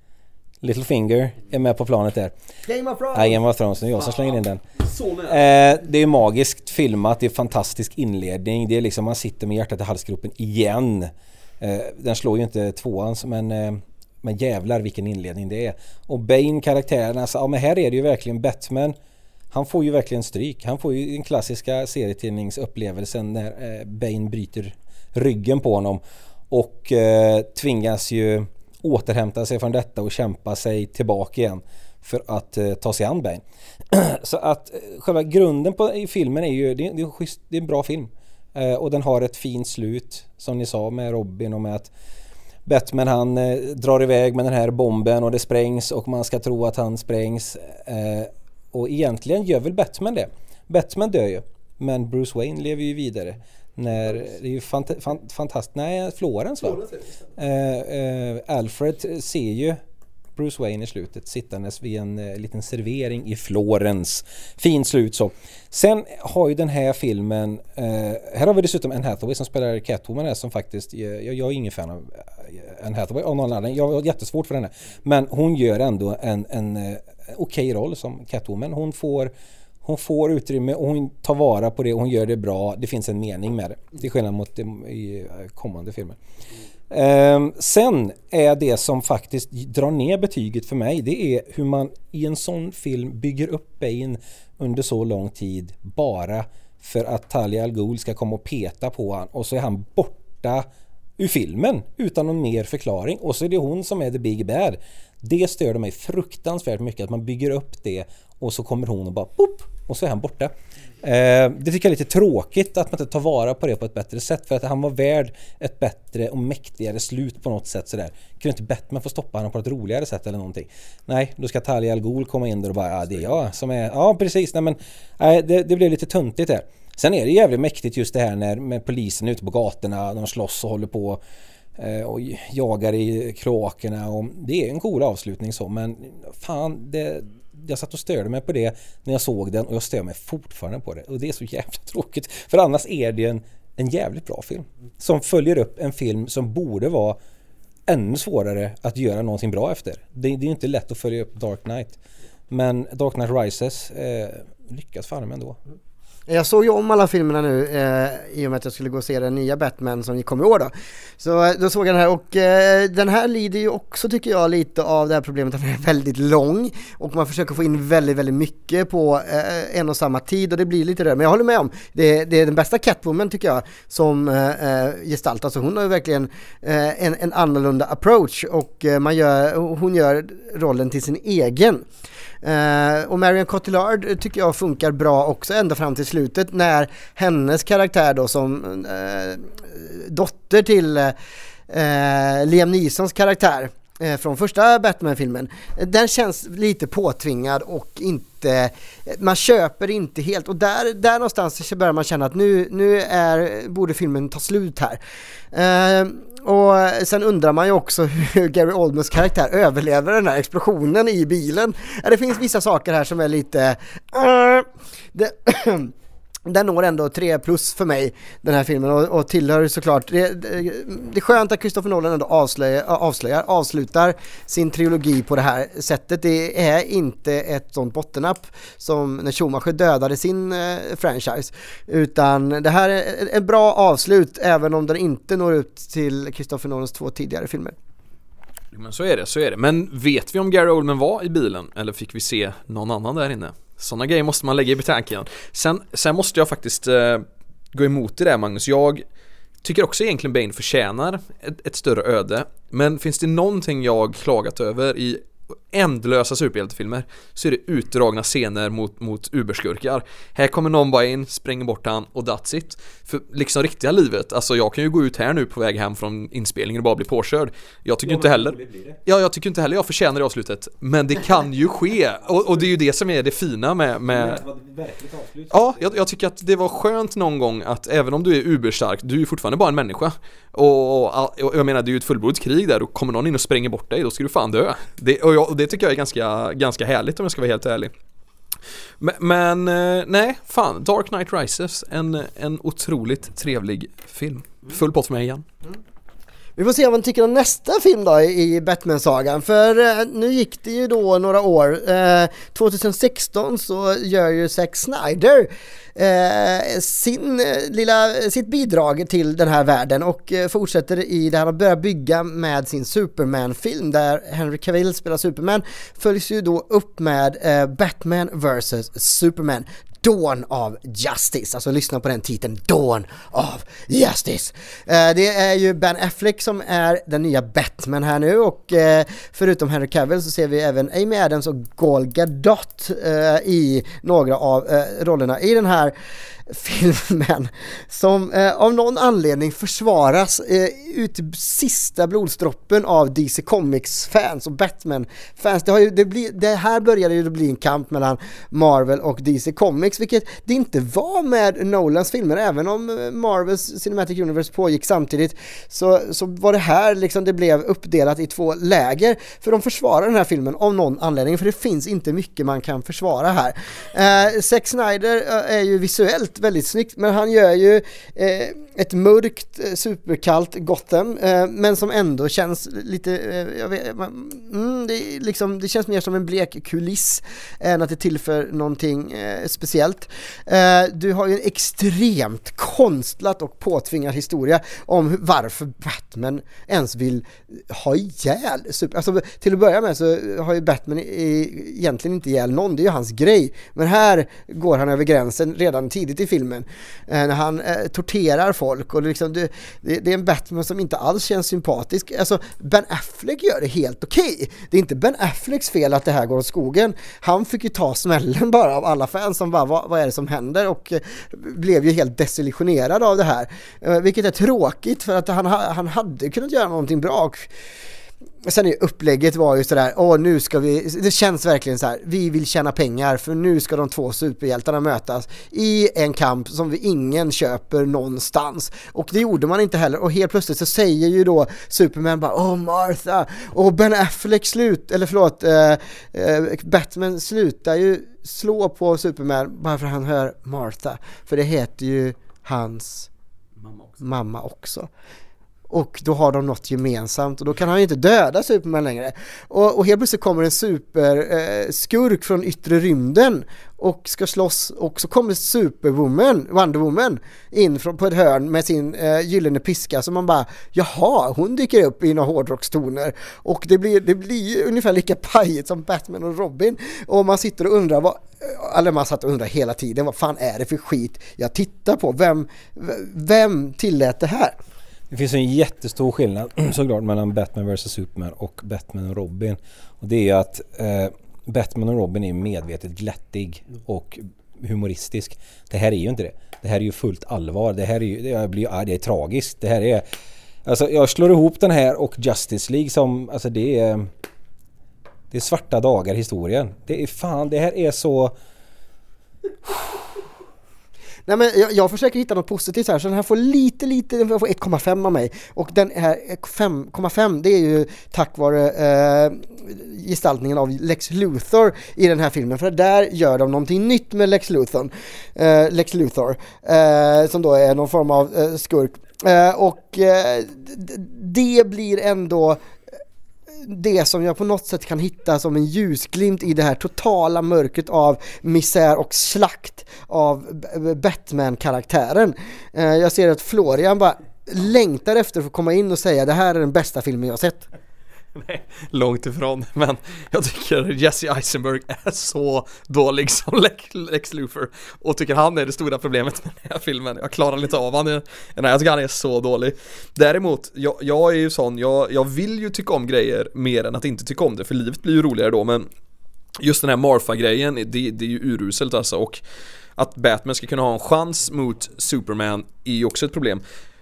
Littlefinger är med på planet där. Game of Thrones! Nej, Game of Thrones. Det är jag som slänger in den. Så Eh, det är magiskt filmat, det är fantastisk inledning. Det är liksom man sitter med hjärtat i halsgropen igen. Eh, den slår ju inte tvåans men, eh, men jävlar vilken inledning det är. Och Bane karaktären, alltså, ja men här är det ju verkligen Batman. Han får ju verkligen stryk. Han får ju den klassiska serietidningsupplevelsen när eh, Bane bryter ryggen på honom. Och eh, tvingas ju återhämta sig från detta och kämpa sig tillbaka igen för att eh, ta sig an Bane. [clears throat] Så att eh, själva grunden på, i filmen är ju, det, det, är en schysst, det är en bra film. Eh, och den har ett fint slut som ni sa med Robin och med att Batman han eh, drar iväg med den här bomben och det sprängs och man ska tro att han sprängs. Eh, och egentligen gör väl Batman det. Batman dör ju. Men Bruce Wayne lever ju vidare. När, det är ju fant fant fantastiskt. Nej, Florens va? Eh, eh, Alfred ser ju Bruce Wayne i slutet sittandes vid en eh, liten servering i Florens. Fint slut så. Sen har ju den här filmen, eh, här har vi dessutom Anne Hathaway som spelar Catwoman här som faktiskt, eh, jag, jag är ingen fan av eh, Anne Hathaway av någon annan. Jag har jättesvårt för henne. Men hon gör ändå en, en okej okay roll som Catwoman. Hon får hon får utrymme och hon tar vara på det och hon gör det bra. Det finns en mening med det. Till skillnad mot det i kommande filmer. Um, sen är det som faktiskt drar ner betyget för mig det är hur man i en sån film bygger upp Bane under så lång tid bara för att Talia Al Ghul ska komma och peta på honom och så är han borta ur filmen utan någon mer förklaring och så är det hon som är the big bad. Det störde mig fruktansvärt mycket att man bygger upp det och så kommer hon och bara boop och så är han borta. Eh, det tycker jag är lite tråkigt att man inte tar vara på det på ett bättre sätt för att han var värd ett bättre och mäktigare slut på något sätt sådär. Kunde inte Batman få stoppa honom på ett roligare sätt eller någonting? Nej, då ska Talia Al Ghul komma in där och bara ja det är jag som är, ja precis, nej men nej, det, det blev lite töntigt där. Sen är det jävligt mäktigt just det här när med polisen ute på gatorna, de slåss och håller på Eh, och jagar i kroakerna och det är en cool avslutning så men fan det jag satt och störde mig på det när jag såg den och jag stör mig fortfarande på det. Och det är så jävla [laughs] tråkigt. För annars är det en, en jävligt bra film. Som följer upp en film som borde vara ännu svårare att göra någonting bra efter. Det, det är inte lätt att följa upp Dark Knight. Men Dark Knight Rises eh, lyckas fan ändå. Jag såg ju om alla filmerna nu eh, i och med att jag skulle gå och se den nya Batman som kom i år då. Så eh, då såg jag den här och eh, den här lider ju också tycker jag lite av det här problemet att den är väldigt lång och man försöker få in väldigt, väldigt mycket på eh, en och samma tid och det blir lite rörigt. Men jag håller med om, det, det är den bästa Catwoman tycker jag som eh, eh gestaltas. Alltså hon har ju verkligen eh, en, en annorlunda approach och eh, man gör, hon gör rollen till sin egen. Eh, och Marion Cotillard tycker jag funkar bra också ända fram till slutet när hennes karaktär då som eh, dotter till eh, Liam Neesons karaktär Eh, från första Batman-filmen. Den känns lite påtvingad och inte, man köper inte helt och där, där någonstans börjar man känna att nu, nu är, borde filmen ta slut här. Eh, och sen undrar man ju också [laughs] hur Gary Oldmans karaktär överlever den här explosionen i bilen. Det finns vissa saker här som är lite... Uh, det, [clears throat] den når ändå 3 plus för mig, den här filmen, och, och tillhör såklart, det, det, det är skönt att Christopher Nolan ändå avslöjar, avslöjar, avslutar sin trilogi på det här sättet. Det är inte ett sånt bottennapp som när Schumacher dödade sin eh, franchise, utan det här är ett bra avslut även om den inte når ut till Christopher Nolans två tidigare filmer. Men så är det, så är det. Men vet vi om Gary Oldman var i bilen eller fick vi se någon annan där inne? Sådana grejer måste man lägga i betänkningen. Sen, sen måste jag faktiskt eh, gå emot i det Magnus. Jag tycker också egentligen Bane förtjänar ett, ett större öde. Men finns det någonting jag klagat över i ändlösa superhjältefilmer så är det utdragna scener mot, mot uberskurkar. Här kommer någon bara in, spränger bort han och that's it. För liksom riktiga livet, alltså jag kan ju gå ut här nu på väg hem från inspelningen och bara bli påkörd. Jag tycker ja, inte heller Ja, jag tycker inte heller jag förtjänar det avslutet. Men det kan ju ske. Och, och det är ju det som är det fina med... med... Ja, jag, jag, tycker att det var skönt någon gång att även om du är uberstark, du är ju fortfarande bara en människa. Och, och, och jag menar, det är ju ett fullblodigt krig där och kommer någon in och spränger bort dig, då ska du fan dö. Det, och, jag, och det tycker jag är ganska, ganska härligt om jag ska vara helt ärlig. Men, men eh, nej, fan, Dark Knight Rises, en, en otroligt trevlig film. Full pott för mig igen. Mm. Vi får se vad ni tycker om nästa film då i Batman-sagan, för eh, nu gick det ju då några år. Eh, 2016 så gör ju Zack Snyder eh, sin lilla, sitt bidrag till den här världen och fortsätter i det han har börjat bygga med sin Superman-film där Henry Cavill spelar Superman följs ju då upp med Batman vs Superman Dawn of Justice, alltså lyssna på den titeln, Dawn of Justice. Eh, det är ju Ben Affleck som är den nya Batman här nu och eh, förutom Henry Cavill så ser vi även Amy Adams och Gal Gadot eh, i några av eh, rollerna i den här filmen som eh, av någon anledning försvaras eh, ut sista blodsdroppen av DC Comics-fans och Batman-fans. Det, ju, det, det här började ju bli en kamp mellan Marvel och DC Comics, vilket det inte var med Nolans filmer, även om eh, Marvels Cinematic Universe pågick samtidigt så, så var det här liksom det blev uppdelat i två läger, för de försvarar den här filmen av någon anledning, för det finns inte mycket man kan försvara här. Eh, Zack Snyder eh, är ju visuellt väldigt snyggt men han gör ju eh, ett mörkt, eh, superkallt Gotham eh, men som ändå känns lite, eh, jag vet, mm, det, liksom, det känns mer som en blek kuliss än att det tillför någonting eh, speciellt. Eh, du har ju en extremt konstlat och påtvingad historia om varför Batman ens vill ha ihjäl super, alltså till att börja med så har ju Batman i, egentligen inte ihjäl någon, det är ju hans grej. Men här går han över gränsen redan tidigt i filmen eh, när han eh, torterar folk och liksom det, det, det, är en Batman som inte alls känns sympatisk. Alltså Ben Affleck gör det helt okej. Okay. Det är inte Ben Afflecks fel att det här går åt skogen. Han fick ju ta smällen bara av alla fans som bara vad, vad är det som händer och eh, blev ju helt desillusionerad av det här. Eh, vilket är tråkigt för att han, han hade kunnat göra någonting bra. Och, Sen är upplägget var ju sådär, åh nu ska vi, det känns verkligen så här, vi vill tjäna pengar för nu ska de två superhjältarna mötas i en kamp som vi ingen köper någonstans. Och det gjorde man inte heller och helt plötsligt så säger ju då Superman bara, åh Martha, och Ben Affleck slut, eller förlåt, eh, eh, Batman slutar ju slå på Superman bara för att han hör Martha, för det heter ju hans mamma också. Mamma också och då har de något gemensamt och då kan han ju inte döda Superman längre. Och, och helt plötsligt kommer en superskurk eh, från yttre rymden och ska slåss och så kommer Superwoman, Wonder Woman in från, på ett hörn med sin eh, gyllene piska så man bara jaha, hon dyker upp i några hårdrockstoner och det blir, det blir ungefär lika pajigt som Batman och Robin och man sitter och undrar vad, eh, eller man satt och undrade hela tiden vad fan är det för skit jag tittar på, vem, vem tillät det här? Det finns en jättestor skillnad [clears throat] såklart mellan Batman vs Superman och Batman och Robin. Och det är att eh, Batman och Robin är medvetet glättig och humoristisk. Det här är ju inte det. Det här är ju fullt allvar. Det här är ju, det blir, det är tragiskt. Det här är... Alltså jag slår ihop den här och Justice League som, alltså det är... Det är svarta dagar historien. Det är fan, det här är så... Nej men jag, jag försöker hitta något positivt här, så den här får lite, lite, den får 1,5 av mig. Och den här 5,5 det är ju tack vare eh, gestaltningen av Lex Luthor i den här filmen. För där gör de någonting nytt med Lex Luthor, eh, Lex Luthor eh, som då är någon form av eh, skurk. Eh, och eh, det blir ändå det som jag på något sätt kan hitta som en ljusglimt i det här totala mörkret av misär och slakt av Batman-karaktären. Eh, jag ser att Florian bara längtar efter att få komma in och säga det här är den bästa filmen jag har sett. [laughs] Nej, långt ifrån. Men jag tycker Jesse Eisenberg är så dålig som Lex, Luthor. Och tycker han är det stora problemet med den här filmen. Jag klarar inte av honom. Nej, jag tycker han är så dålig. Däremot, jag, jag är ju sån, jag, jag vill ju tycka om grejer mer än att inte tycka om det. För livet blir ju roligare då, men just den här Marfa-grejen, det, det är ju uruselt alltså. Och att Batman ska kunna ha en chans mot Superman är ju också ett problem.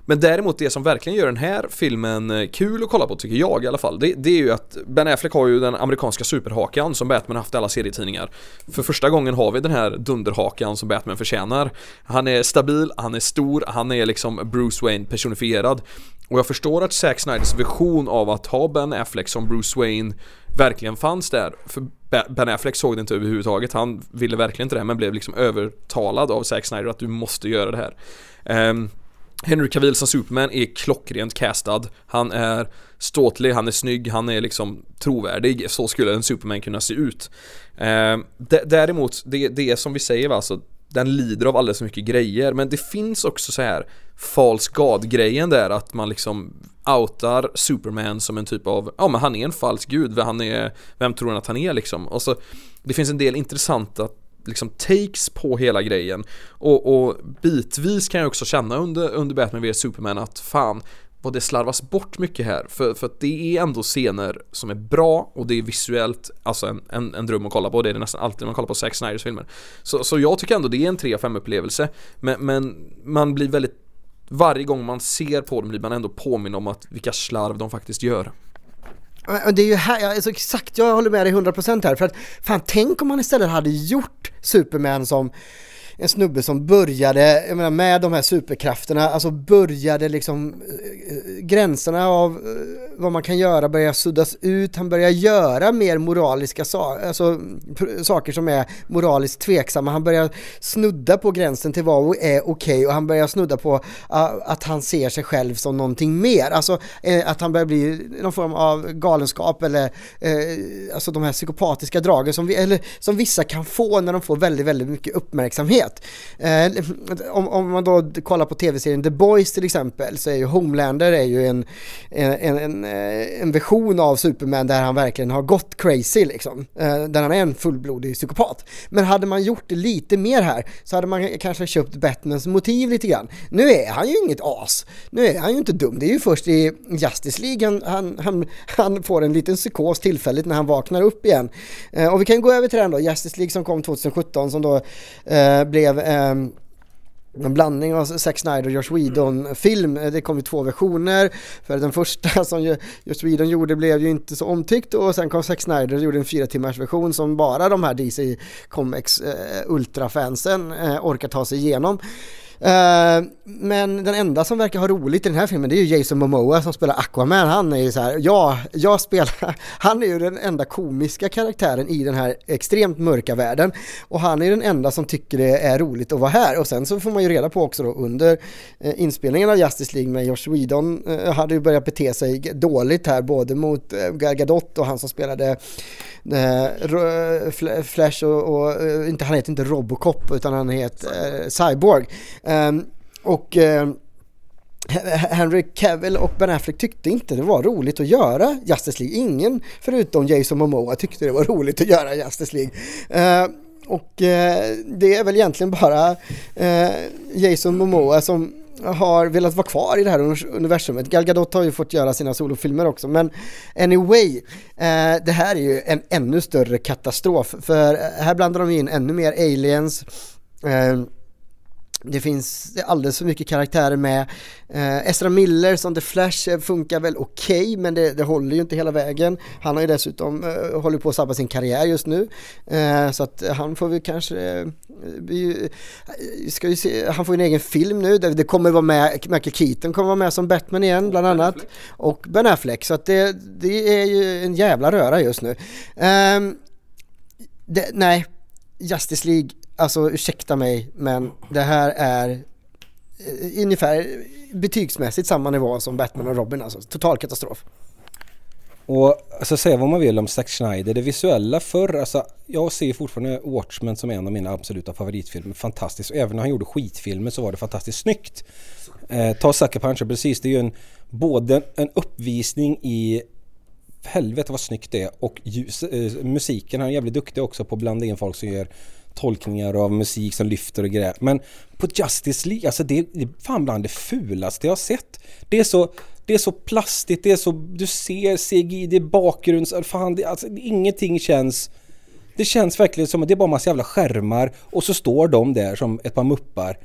Men däremot det som verkligen gör den här filmen eh, kul att kolla på tycker jag i alla fall det, det är ju att Ben Affleck har ju den amerikanska superhakan som Batman haft i alla serietidningar. För första gången har vi den här dunderhakan som Batman förtjänar. Han är stabil, han är stor, han är liksom Bruce Wayne personifierad. Och jag förstår att Zack Snyders vision av att ha Ben Affleck som Bruce Wayne verkligen fanns där. För Ben Affleck såg det inte överhuvudtaget. Han ville verkligen inte det men blev liksom övertalad av Zack Snyder att du måste göra det här. Um, Henry Cavill som Superman är klockrent castad. Han är ståtlig, han är snygg, han är liksom trovärdig. Så skulle en Superman kunna se ut. Eh, däremot, det, det är som vi säger va, alltså, den lider av alldeles för mycket grejer. Men det finns också så här false God-grejen där att man liksom outar Superman som en typ av, ja men han är en falsk gud, han är, vem tror han att han är liksom? Och så, det finns en del intressanta liksom takes på hela grejen. Och, och bitvis kan jag också känna under, under Batman vs Superman att fan vad det slarvas bort mycket här. För, för att det är ändå scener som är bra och det är visuellt alltså en, en, en dröm att kolla på. Det är det nästan alltid när man kollar på Zack Snyders filmer. Så, så jag tycker ändå det är en 3 5 upplevelse. Men, men man blir väldigt varje gång man ser på dem blir man ändå påminn om att vilka slarv de faktiskt gör. Det är ju här, alltså exakt, jag håller med dig 100% här för att fan tänk om man istället hade gjort Superman som en snubbe som började, jag menar med de här superkrafterna, alltså började liksom eh, eh, gränserna av eh, vad man kan göra börjar suddas ut, han börjar göra mer moraliska saker, alltså saker som är moraliskt tveksamma, han börjar snudda på gränsen till vad är okej och han börjar snudda på att han ser sig själv som någonting mer, alltså att han börjar bli någon form av galenskap eller alltså de här psykopatiska dragen som, vi, eller, som vissa kan få när de får väldigt, väldigt mycket uppmärksamhet. Eh, om, om man då kollar på tv-serien The Boys till exempel så är ju Homelander är ju en, en, en, eh, en version av Superman där han verkligen har gått crazy liksom. Eh, där han är en fullblodig psykopat. Men hade man gjort det lite mer här så hade man kanske köpt Batmans motiv lite grann. Nu är han ju inget as. Nu är han ju inte dum. Det är ju först i Justice League han, han, han, han får en liten psykos tillfälligt när han vaknar upp igen. Eh, och vi kan gå över till den då, Justice League som kom 2017 som då eh, blev ehm, en blandning av Zack Snyder och Josh Whedon film. Eh, det kom ju två versioner. För den första [laughs] som Josh Whedon gjorde blev ju inte så omtyckt och sen kom Zack Snyder och gjorde en fyra timmars version som bara de här DC Comics eh, ultrafansen eh, orkar ta sig igenom. Eh, men den enda som verkar ha roligt i den här filmen det är ju Jason Momoa som spelar Aquaman. Han är ju så här, ja, jag spelar, [laughs] han är ju den enda komiska karaktären i den här extremt mörka världen. Och han är den enda som tycker det är roligt att vara här. Och sen så får man ju reda på också då under eh, inspelningen av Justice League med Josh Whedon eh, hade ju börjat bete sig dåligt här både mot eh, Gal Gadot och han som spelade Flash och, och inte, han heter inte Robocop utan han heter Cyborg. Ehm, och ehm, Henry Cavill och Ben Affleck tyckte inte det var roligt att göra Justice League. Ingen förutom Jason Momoa tyckte det var roligt att göra Justice League. Ehm, och eh, det är väl egentligen bara eh, Jason Momoa som har velat vara kvar i det här universumet. Gal Gadot har ju fått göra sina solofilmer också men anyway, eh, det här är ju en ännu större katastrof för här blandar de in ännu mer aliens eh, det finns alldeles för mycket karaktärer med. Eh, Ezra Miller som The Flash eh, funkar väl okej men det, det håller ju inte hela vägen. Han har ju dessutom eh, håller på att sabba sin karriär just nu. Eh, så att han får vi kanske, eh, vi, eh, ska ju se, han får ju en egen film nu. Det, det kommer vara med, Michael Keaton kommer vara med som Batman igen bland annat. Och Ben Affleck. Så att det, det är ju en jävla röra just nu. Ehm, det, nej, Justice League, alltså ursäkta mig, men det här är eh, ungefär betygsmässigt samma nivå som Batman och Robin alltså. Total katastrof. Och alltså säga vad man vill om Zack Snyder, det visuella förr, alltså jag ser fortfarande Watchmen som en av mina absoluta favoritfilmer. Fantastiskt. Och även när han gjorde skitfilmer så var det fantastiskt snyggt. Eh, ta Sucker Punch, precis. Det är ju en, både en uppvisning i helvete vad snyggt det är och ljus, eh, musiken, han är jävligt duktig också på att blanda in folk som gör tolkningar av musik som lyfter och grejer. Men på Justice League, alltså det, är fan bland det fulaste jag har sett. Det är så, det är så plastigt, det är så, du ser CGI, det är bakgrunds, fan det, alltså, ingenting känns det känns verkligen som att det är bara massa jävla skärmar och så står de där som ett par muppar.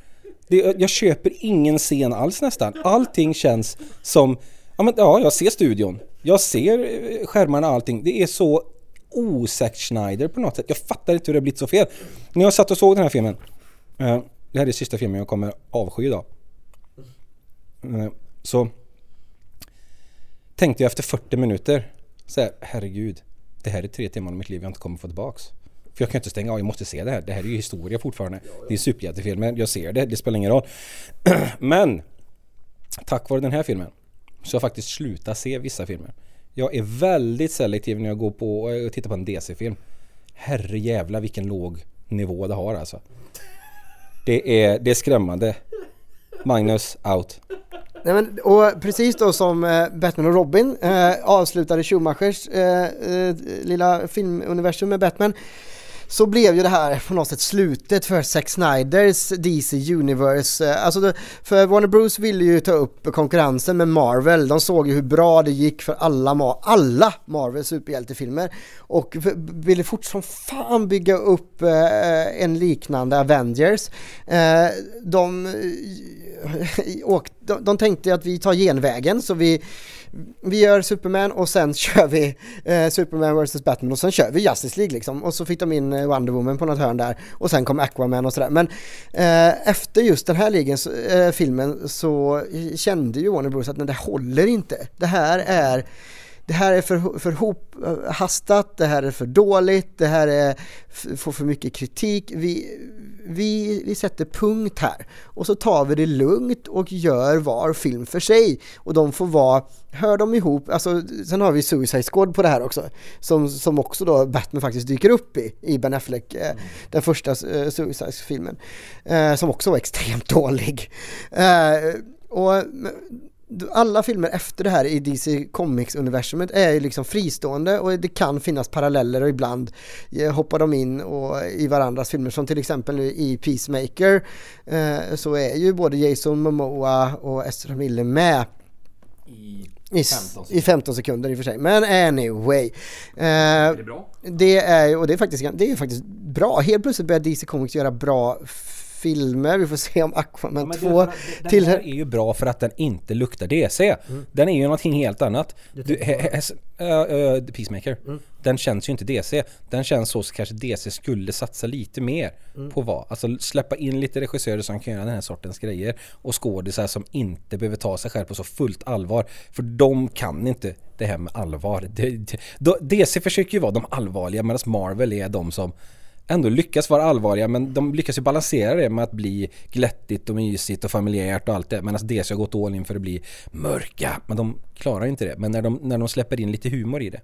Det, jag köper ingen scen alls nästan. Allting känns som, ja men ja, jag ser studion. Jag ser eh, skärmarna och allting. Det är så osäkt Schneider på något sätt. Jag fattar inte hur det har blivit så fel. När jag satt och såg den här filmen. Eh, det här är sista filmen jag kommer avsky idag. Eh, så tänkte jag efter 40 minuter så här, herregud. Det här är tre timmar av mitt liv jag inte kommer få tillbaks. För jag kan inte stänga av, jag måste se det här. Det här är ju historia fortfarande. Det är superhjältefilmer, jag ser det, det spelar ingen roll. [clears throat] Men tack vare den här filmen så har jag faktiskt slutat se vissa filmer. Jag är väldigt selektiv när jag går på eh, och tittar på en DC-film. Herre jävla vilken låg nivå det har alltså. Det är, det är skrämmande. Magnus, out. Nej, men, och precis då som eh, Batman och Robin eh, avslutade Schumachers eh, eh, lilla filmuniversum med Batman så blev ju det här på något sätt slutet för Zack Snyders DC Universe. Eh, alltså det, för Warner Bros ville ju ta upp konkurrensen med Marvel. De såg ju hur bra det gick för alla, Ma- alla Marvel superhjältefilmer och ville fort som fan bygga upp eh, en liknande Avengers. Eh, de, åkt, de, de tänkte att vi tar genvägen så vi vi gör Superman och sen [laughs] kör vi eh, Superman vs Batman och sen kör vi Justice League liksom. Och så fick de in eh, Wonder Woman på något hörn där och sen kom Aquaman och sådär. Men eh, efter just den här ligen, så, eh, filmen så kände ju Warner Bros att nej, det håller inte. Det här är det här är för, för hop, hastat, det här är för dåligt, det här är, får för mycket kritik. Vi, vi, vi sätter punkt här och så tar vi det lugnt och gör var film för sig. Och de får vara, hör de ihop, alltså sen har vi Suicide Squad på det här också. Som, som också då Batman faktiskt dyker upp i, i Ben Affleck, eh, den första eh, Suicide-filmen. Eh, som också var extremt [laughs] dålig. Eh, och alla filmer efter det här i DC Comics-universumet är ju liksom fristående och det kan finnas paralleller och ibland eh, hoppar de in och i varandras filmer som till exempel nu i Peacemaker eh, så är ju både Jason Momoa och Ezra Miller med I i, s- 15 i 15 sekunder i och för sig. Men anyway. Eh, Är det bra? det är och det är faktiskt, det är faktiskt bra. Helt plötsligt börjar DC Comics göra bra filmer. Vi får se om Aquaman Men 2 det, den till... här är ju bra för att den inte luktar DC. Den är ju någonting helt annat. Du, he, he, he, uh, Peacemaker. Den känns ju inte DC. Den känns så så kanske DC skulle satsa lite mer på vad? Alltså släppa in lite regissörer som kan göra den här sortens grejer. Och skådisar som inte behöver ta sig själv på så fullt allvar. För de kan inte det här med allvar. DC försöker ju vara de allvarliga medan Marvel är de som ändå lyckas vara allvarliga men de lyckas ju balansera det med att bli glättigt och mysigt och familjärt och allt det medan DC har gått all in för att bli mörka. Men de klarar inte det. Men när de, när de släpper in lite humor i det.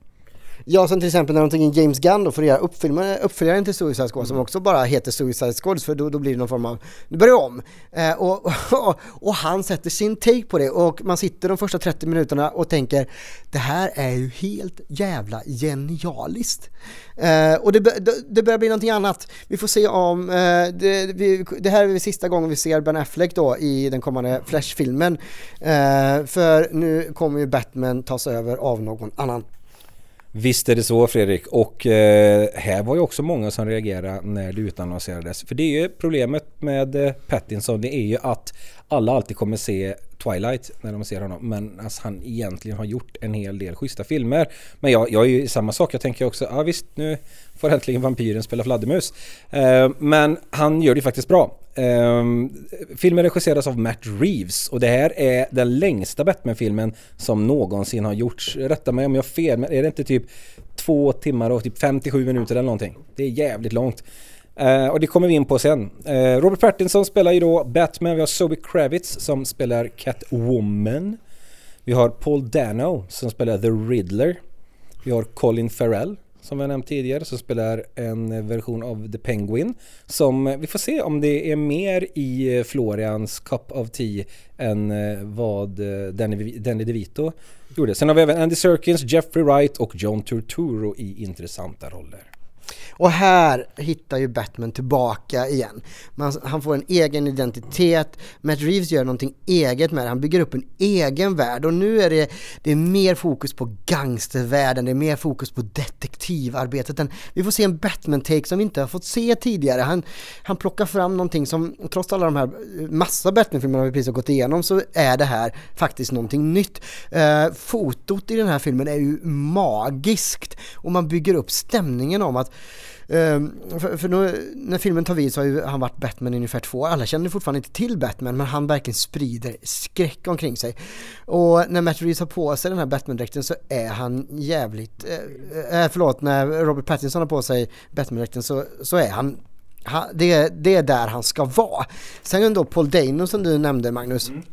Ja, som till exempel när de tog in James Gunn då för att göra uppfilmare- uppföljaren till Suicide Squad som också bara heter Suicide Squad för då, då blir det någon form av, nu börjar vi om. Eh, och, och, [laughs] och han sätter sin take på det och man sitter de första 30 minuterna och tänker det här är ju helt jävla genialiskt. Eh, och det, det börjar bli någonting annat. Vi får se om, eh, det, vi, det här är sista gången vi ser Ben Affleck då i den kommande Flash-filmen. Eh, för nu kommer ju Batman tas över av någon annan. Visst är det så Fredrik och eh, här var ju också många som reagerade när det utannonserades. För det är ju problemet med eh, Pattinson det är ju att alla alltid kommer se Twilight när de ser honom men alltså, han egentligen har gjort en hel del schyssta filmer. Men jag, jag är ju samma sak, jag tänker också, ja visst nu får äntligen vampyren spela fladdermus. Eh, men han gör det faktiskt bra. Um, filmen regisseras av Matt Reeves och det här är den längsta Batman-filmen som någonsin har gjorts. Rätta mig om jag har fel, men är det inte typ två timmar och typ 57 minuter eller någonting? Det är jävligt långt. Uh, och det kommer vi in på sen. Uh, Robert Pattinson spelar ju då Batman, vi har Zoe Kravitz som spelar Catwoman. Vi har Paul Dano som spelar The Riddler. Vi har Colin Farrell som vi har nämnt tidigare som spelar en version av The Penguin. Som eh, vi får se om det är mer i eh, Florians Cup of Tea än eh, vad Danny, Danny DeVito gjorde. Sen har vi även Andy Serkins, Jeffrey Wright och John Turturro i intressanta roller. Och här hittar ju Batman tillbaka igen. Man, han får en egen identitet, Matt Reeves gör någonting eget med det, han bygger upp en egen värld och nu är det, det är mer fokus på gangstervärlden, det är mer fokus på detektivarbetet. Vi får se en Batman-take som vi inte har fått se tidigare. Han, han plockar fram någonting som, trots alla de här massa Batman-filmerna vi precis har gått igenom, så är det här faktiskt någonting nytt. Eh, fotot i den här filmen är ju magiskt och man bygger upp stämningen om att Ehm, för, för nu, när filmen tar vid så har ju han varit Batman i ungefär två år. Alla känner fortfarande inte till Batman men han verkligen sprider skräck omkring sig. Och när Matt Reeves har på sig den här Batman-dräkten så är han jävligt, Äh, förlåt, när Robert Pattinson har på sig Batman-dräkten så, så är han han, det, det är där han ska vara. Sen då Paul Dano som du nämnde Magnus. Mm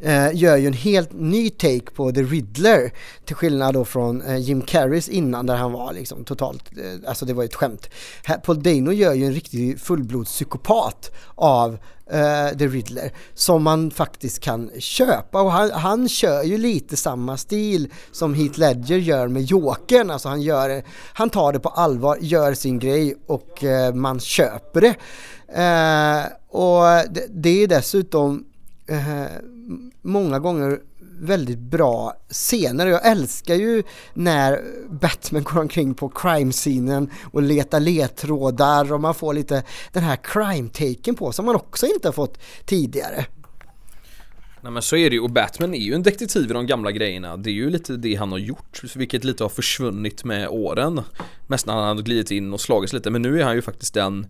eh, gör ju en helt ny take på The Riddler till skillnad då från eh, Jim Carreys innan där han var liksom totalt, eh, alltså det var ju ett skämt. Här, Paul Dano gör ju en riktig fullblodspsykopat av eh, The Riddler som man faktiskt kan köpa och han, han kör ju lite samma stil som Heath Ledger gör med Jokern, alltså han, gör, han tar det på allvar, gör sin grej och eh, man köper det. Eh, och det, det är dessutom eh, många gånger väldigt bra scener. Jag älskar ju när Batman går omkring på crime-scenen och letar ledtrådar och man får lite den här crime-taken på som man också inte har fått tidigare. Nej men så är det ju och Batman är ju en detektiv i de gamla grejerna Det är ju lite det han har gjort Vilket lite har försvunnit med åren Mest när han har glidit in och slagits lite men nu är han ju faktiskt den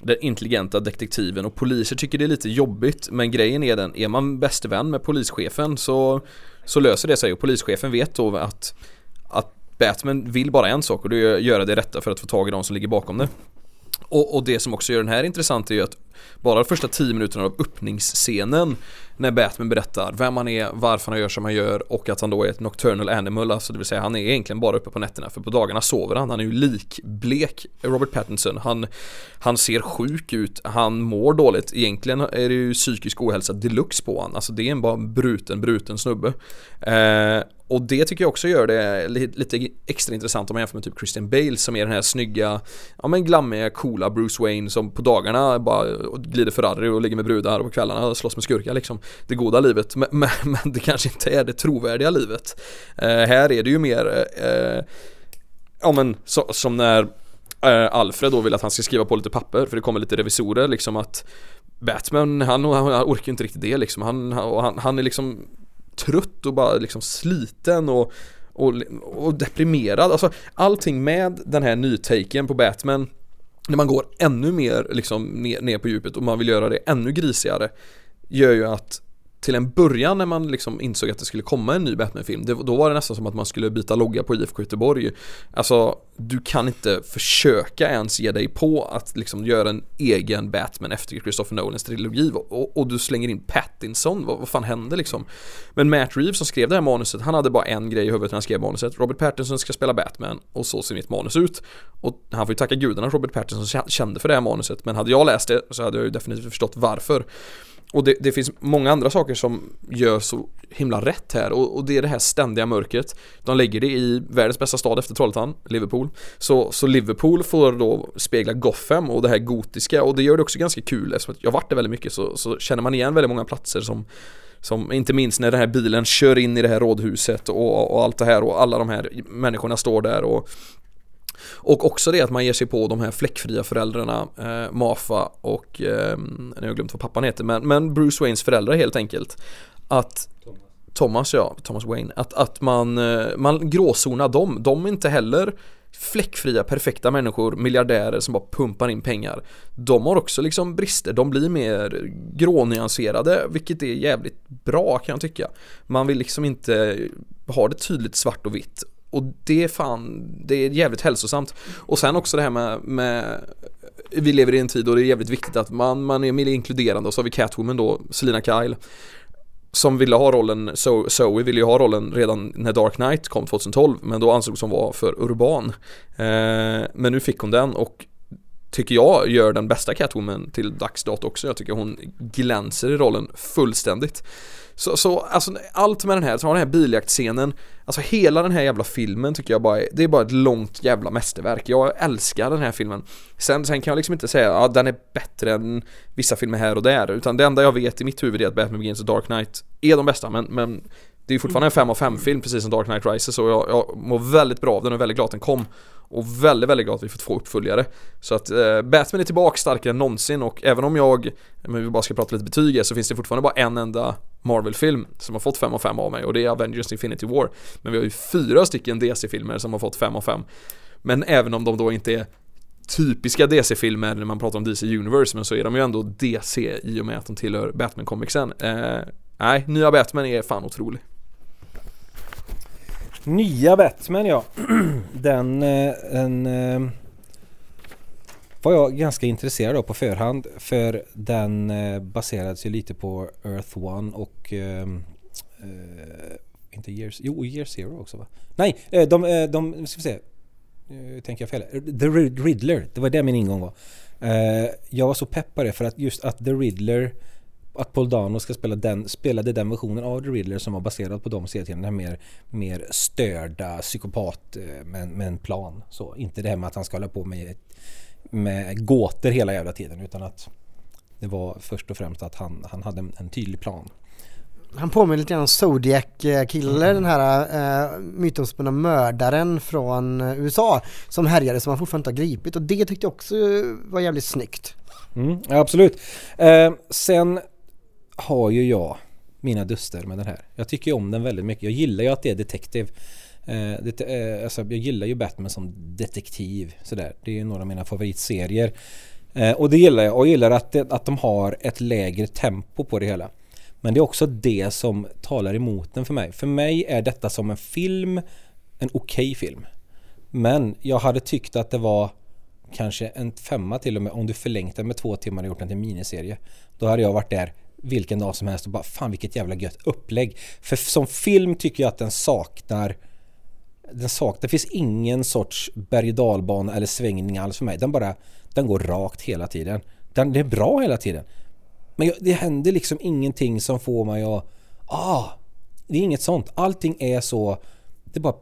den intelligenta detektiven och poliser tycker det är lite jobbigt men grejen är den, är man bäste vän med polischefen så, så löser det sig och polischefen vet då att, att Batman vill bara en sak och det är att göra det rätta för att få tag i de som ligger bakom det. Och, och, det som också gör den här intressant är ju att bara de första 10 minuterna av öppningsscenen när Batman berättar vem han är, varför han gör som han gör och att han då är ett nocturnal animal, alltså det vill säga han är egentligen bara uppe på nätterna för på dagarna sover han, han är ju likblek Robert Pattinson, han, han ser sjuk ut, han mår dåligt, egentligen är det ju psykisk ohälsa deluxe på han, alltså det är en bara bruten, bruten snubbe. Eh, och det tycker jag också gör det lite extra intressant om man jämför med typ Christian Bale som är den här snygga, ja men glammiga, coola Bruce Wayne som på dagarna bara glider Ferrari och ligger med brudar och på kvällarna slåss med skurkar liksom. Det goda livet, men, men, [laughs] men det kanske inte är det trovärdiga livet. Eh, här är det ju mer, eh, ja men så, som när eh, Alfred då vill att han ska skriva på lite papper för det kommer lite revisorer liksom att Batman, han, han orkar inte riktigt det liksom. Han, han, han är liksom trött och bara liksom sliten och, och, och deprimerad. Alltså allting med den här nytaken på Batman när man går ännu mer liksom ner, ner på djupet och man vill göra det ännu grisigare gör ju att till en början när man liksom insåg att det skulle komma en ny Batman-film, då var det nästan som att man skulle byta logga på IFK Göteborg. Alltså, du kan inte försöka ens ge dig på att liksom göra en egen Batman efter Christopher Nolans trilogi och, och du slänger in Pattinson, vad, vad fan hände liksom? Men Matt Reeves som skrev det här manuset, han hade bara en grej i huvudet när han skrev manuset. Robert Pattinson ska spela Batman och så ser mitt manus ut. Och han får ju tacka gudarna att Robert Pattinson kände för det här manuset, men hade jag läst det så hade jag ju definitivt förstått varför. Och det, det, finns många andra saker som gör så himla rätt här och, och, det är det här ständiga mörkret. De lägger det i världens bästa stad efter Trollhättan, Liverpool. Så, så Liverpool får då spegla Gotham och det här gotiska och det gör det också ganska kul eftersom jag varit där väldigt mycket så, så känner man igen väldigt många platser som som inte minst när den här bilen kör in i det här rådhuset och, och allt det här och alla de här människorna står där och och också det att man ger sig på de här fläckfria föräldrarna eh, Mafa och, eh, nu har jag glömt vad pappan heter, men, men Bruce Waynes föräldrar helt enkelt. Att Thomas ja, Thomas Wayne, att, att man, eh, man gråzonar dem, de är inte heller fläckfria, perfekta människor, miljardärer som bara pumpar in pengar. De har också liksom brister, de blir mer grånyanserade, vilket är jävligt bra kan jag tycka. Man vill liksom inte ha det tydligt svart och vitt och det är fan, det är jävligt hälsosamt. Och sen också det här med, med vi lever i en tid och det är jävligt viktigt att man, man är mer inkluderande och så har vi Catwoman då, Selina Kyle som ville ha rollen, Zoe ville ju ha rollen redan när Dark Knight kom 2012 men då ansågs hon vara för urban. Eh, men nu fick hon den och tycker jag gör den bästa Catwoman till dags dato också. Jag tycker hon glänser i rollen fullständigt. Så, så alltså allt med den här, så har den här biljaktscenen, alltså hela den här jävla filmen tycker jag bara är, det är bara ett långt jävla mästerverk. Jag älskar den här filmen. Sen, sen kan jag liksom inte säga att ja, den är bättre än vissa filmer här och där, utan det enda jag vet i mitt huvud är att Batman Begins och Dark Knight är de bästa, men, men det är fortfarande en 5 av 5 film precis som Dark Knight Rises och jag, jag mår väldigt bra av den och är väldigt glad att den kom. Och väldigt, väldigt glad att vi fått två uppföljare. Så att eh, Batman är tillbaka starkare än någonsin och även om jag, men vi bara ska prata lite betyg här, så finns det fortfarande bara en enda Marvel-film som har fått 5 av 5 av mig och det är Avengers Infinity War. Men vi har ju fyra stycken DC-filmer som har fått 5 av 5. Men även om de då inte är typiska DC-filmer när man pratar om DC Universe men så är de ju ändå DC i och med att de tillhör Batman-comicsen. Eh, nej, nya Batman är fan otrolig. Nya Batman ja. [clears throat] Den, eh, en, eh, var jag ganska intresserad av på förhand för den eh, baserades ju lite på Earth One och ehm, eh, inte Years, jo Year Zero också va? Nej, eh, de, eh, de, nu ska vi se. Nu tänker jag fel. The Riddler, det var det min ingång var. Jag var så pepp på det för att just att The Riddler att Paul Dano ska spela den, spelade den versionen av The Riddler som var baserad på de serierna. Den här mer, mer störda psykopat med, med en plan. Så, inte det här med att han ska hålla på med, med gåtor hela jävla tiden utan att det var först och främst att han, han hade en, en tydlig plan. Han påminner lite grann om Zodiac-killer, den här uh, mytomspunna mördaren från eh, USA som härjade som han fortfarande inte har gripit och det tyckte jag också var jävligt snyggt. Mm, ja, absolut. Eh, sen har ju jag mina duster med den här. Jag tycker om den väldigt mycket. Jag gillar ju att det är Detective. Eh, det, eh, alltså, jag gillar ju Batman som detektiv. Sådär. Det är ju några av mina favoritserier. Eh, och det gillar jag. Och jag gillar att, det, att de har ett lägre tempo på det hela. Men det är också det som talar emot den för mig. För mig är detta som en film, en okej okay film. Men jag hade tyckt att det var kanske en femma till och med om du förlängt den med två timmar och gjort den till miniserie. Då hade jag varit där vilken dag som helst och bara fan vilket jävla gött upplägg. För som film tycker jag att den saknar den sak, det finns ingen sorts berg och dalbana eller svängning alls för mig. Den bara, den går rakt hela tiden. Den, det är bra hela tiden. Men jag, det händer liksom ingenting som får mig att, ah, det är inget sånt. Allting är så, det är bara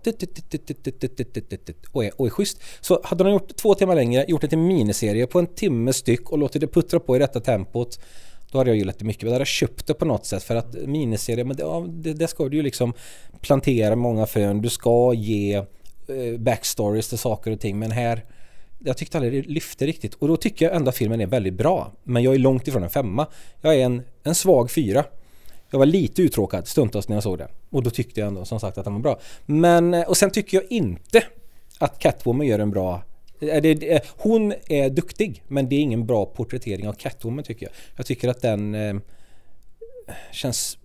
och är, och är schysst. Så hade de gjort två timmar längre, gjort det till miniserie på en timme styck och låtit det puttra på i detta tempot då hade jag gillat det mycket. Men jag hade köpt det på något sätt för att miniserie, men det, ja, det, det ska du ju liksom plantera många frön. Du ska ge eh, backstories till saker och ting. Men här, jag tyckte aldrig det lyfte riktigt. Och då tycker jag ändå att filmen är väldigt bra. Men jag är långt ifrån en femma. Jag är en, en svag fyra. Jag var lite uttråkad stundtals när jag såg den. Och då tyckte jag ändå som sagt att den var bra. Men, eh, och sen tycker jag inte att Catwoman gör en bra hon är duktig men det är ingen bra porträttering av Catwoman tycker jag. Jag tycker att den eh, känns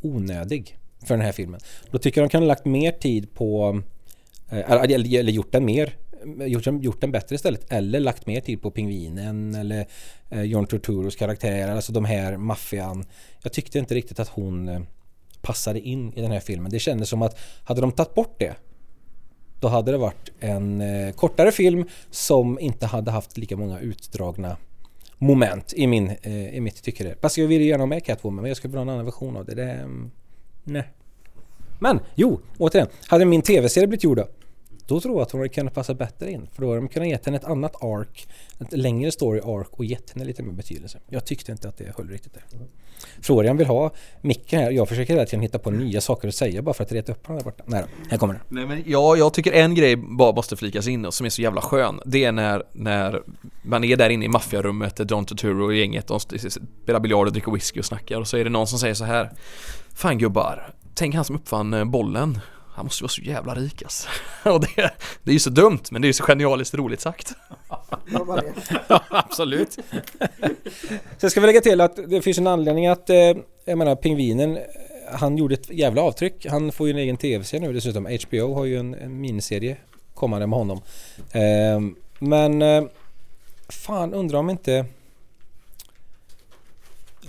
onödig för den här filmen. Då tycker jag de kan ha lagt mer tid på eh, eller, eller gjort den mer gjort, gjort den bättre istället eller lagt mer tid på pingvinen eller eh, John Turturos karaktär, alltså de här maffian. Jag tyckte inte riktigt att hon eh, passade in i den här filmen. Det kändes som att hade de tagit bort det då hade det varit en eh, kortare film som inte hade haft lika många utdragna moment i, min, eh, i mitt tycke. Fast jag ville gärna ha med Catwoman men jag skulle vilja ha en annan version av det. det mm, nej. Men jo, återigen. Hade min tv-serie blivit gjord då? Då tror jag att hon hade kunnat passa bättre in. För då hade de kunnat gett henne ett annat ark, ett längre story ark och gett henne lite mer betydelse. Jag tyckte inte att det höll riktigt där. Florian vill ha micken här. Jag försöker hela tiden hitta på nya saker att säga bara för att reta upp honom där borta. Nej då, här kommer den Nej men ja, jag tycker en grej bara måste flikas in och som är så jävla skön. Det är när, när man är där inne i maffiarummet, där Don Turturro och gänget, de spelar biljard och dricker whisky och snackar och så är det någon som säger så här Fan gubbar, tänk han som uppfann eh, bollen han måste ju vara så jävla rik alltså. [laughs] Och det, det är ju så dumt men det är ju så genialiskt roligt sagt. [laughs] ja, absolut. Sen ska vi lägga till att det finns en anledning att, eh, jag menar pingvinen, han gjorde ett jävla avtryck. Han får ju en egen tv-serie nu dessutom. HBO har ju en, en miniserie kommande med honom. Eh, men eh, fan undrar om inte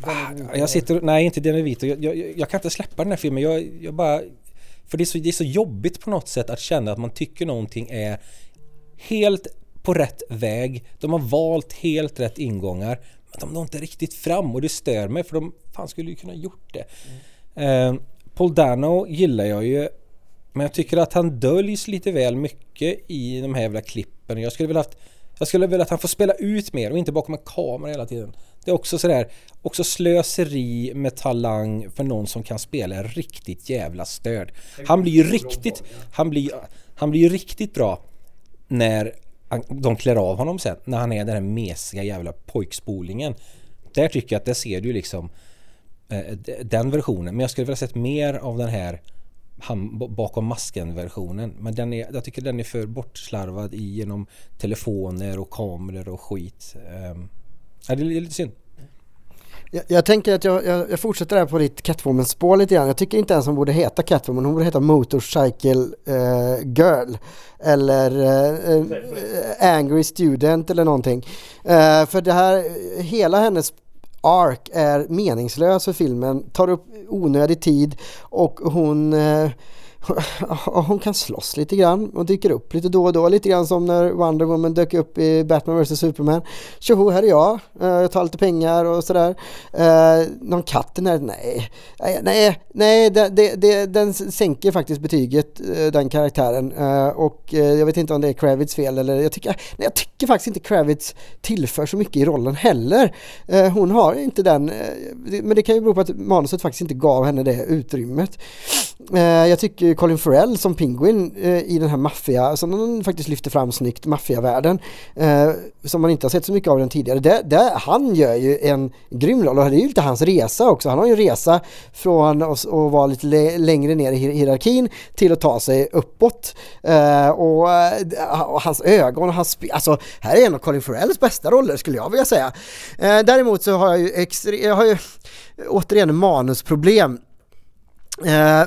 Ah, jag sitter, nej inte Danny Vito. Jag, jag, jag, kan inte släppa den här filmen. Jag, jag bara, för det är, så, det är så jobbigt på något sätt att känna att man tycker någonting är helt på rätt väg. De har valt helt rätt ingångar. Men de når inte riktigt fram och det stör mig för de fan skulle ju kunna gjort det. Mm. Eh, Paul Dano gillar jag ju men jag tycker att han döljs lite väl mycket i de här jävla klippen. Jag skulle vilja haft jag skulle vilja att han får spela ut mer och inte bakom en kamera hela tiden. Det är också sådär, också slöseri med talang för någon som kan spela riktigt jävla störd. Han blir ju riktigt, han blir, han blir ju riktigt bra när de klär av honom sen, när han är den här mesiga jävla pojkspolingen. Där tycker jag att det ser du liksom eh, den versionen. Men jag skulle vilja sett mer av den här han, bakom masken-versionen. Men den är, jag tycker den är för bortslarvad i genom telefoner och kameror och skit. Um, ja, det är lite synd. Jag, jag tänker att jag, jag, jag fortsätter där på ditt Catwoman-spår lite grann. Jag tycker inte ens hon borde heta Catwoman, hon borde heta Motorcycle eh, Girl. Eller eh, eh, Angry Student eller någonting. Eh, för det här, hela hennes ark är meningslös för filmen, tar upp onödig tid och hon eh, hon kan slåss lite grann och dyker upp lite då och då. Lite grann som när Wonder Woman dök upp i Batman vs Superman. Tjoho, här är jag. Eh, jag tar lite pengar och sådär. Eh, någon katt där? Nej. Eh, nej, nej, det, det, det, den sänker faktiskt betyget, den karaktären. Och jag vet inte om det är Kravitz fel eller jag tycker, nej, jag tycker faktiskt inte Kravitz tillför så mycket i rollen heller. Hon har inte den, men det kan ju bero på att manuset faktiskt inte gav henne det utrymmet. Eh, Jag tycker Colin Farrell som Penguin eh, i den här maffia, som han faktiskt lyfter fram snyggt, maffiavärlden, eh, som man inte har sett så mycket av den tidigare. Det, det, han gör ju en grym roll och det är ju lite hans resa också. Han har ju en resa från att vara lite längre ner i hierarkin till att ta sig uppåt. Eh, och, eh, och hans ögon och hans, alltså här är en av Colin Farrells bästa roller skulle jag vilja säga. Eh, däremot så har jag ju, extre- jag har ju återigen manusproblem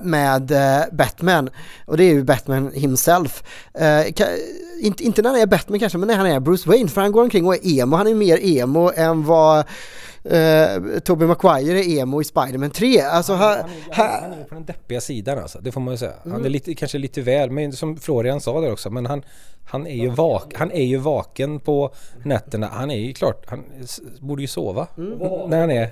med eh, Batman och det är ju Batman himself. Eh, inte, inte när han är Batman kanske men när han är Bruce Wayne för han går omkring och är emo, han är mer emo än vad eh, Tobey Maguire är emo i Spider-Man 3. Alltså, han, Han han, är på den deppiga sidan alltså, det får man ju säga. Han Mm. är lite, kanske lite väl, men som Florian sa där också, men han, han, är ju vak, han är ju vaken på nätterna. Han är ju klart, han borde ju sova Mm. när han är...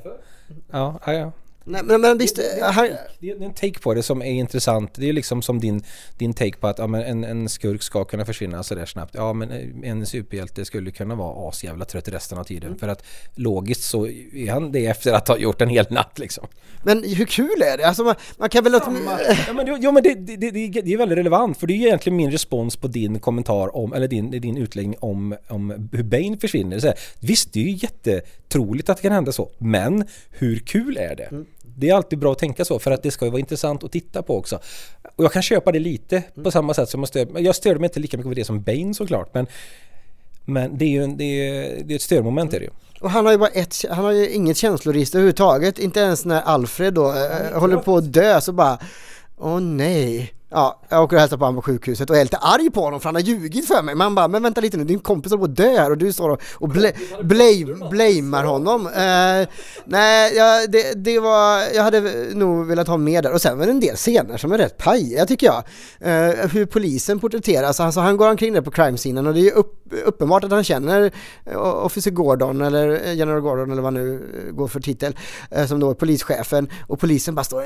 Ja, ja. Nej, men, men visst, eh, han, Det är en take på det som är intressant. Det är liksom som din, din take på att ja, en, en skurk ska kunna försvinna sådär snabbt. Ja men en superhjälte skulle kunna vara asjävla trött resten av tiden. För att logiskt så är han det efter att ha gjort en hel natt liksom. men hur kul är det? Alltså man, man kan väl... Ja men, jo, men det, det, det, det är väldigt relevant för det är ju egentligen min respons på din kommentar om, eller din, din utläggning om, om hur Bane försvinner. Så här, visst, det är ju jättetroligt att det kan hända så, men hur kul är det? Det är alltid bra att tänka så för att det ska ju vara intressant att titta på också. Och jag kan köpa det lite på samma sätt som jag stöd, jag stöder mig inte lika mycket på det som Bane såklart, men men det är ju det är, det är ett stödmoment är det ju. Och han har ju bara ett, han har ju inget känsloregister överhuvudtaget. Inte ens när Alfred då eh, håller på att dö så bara Åh nej. Ja, jag åker och hälsar på honom på sjukhuset och är lite arg på honom för han har ljugit för mig. Man bara, men vänta lite nu, din kompis håller på att dö här och du står och, och bla, blame, blamear honom. Eh, nej, jag, det, det var, jag hade nog velat ha mer där. Och sen var det en del scener som är rätt pajiga tycker jag. Eh, hur polisen porträtteras, alltså han går omkring där på crime-scenen och det är ju upp, uppenbart att han känner eh, Officer Gordon eller eh, General Gordon eller vad nu eh, går för titel, som då är polischefen. Och polisen bara står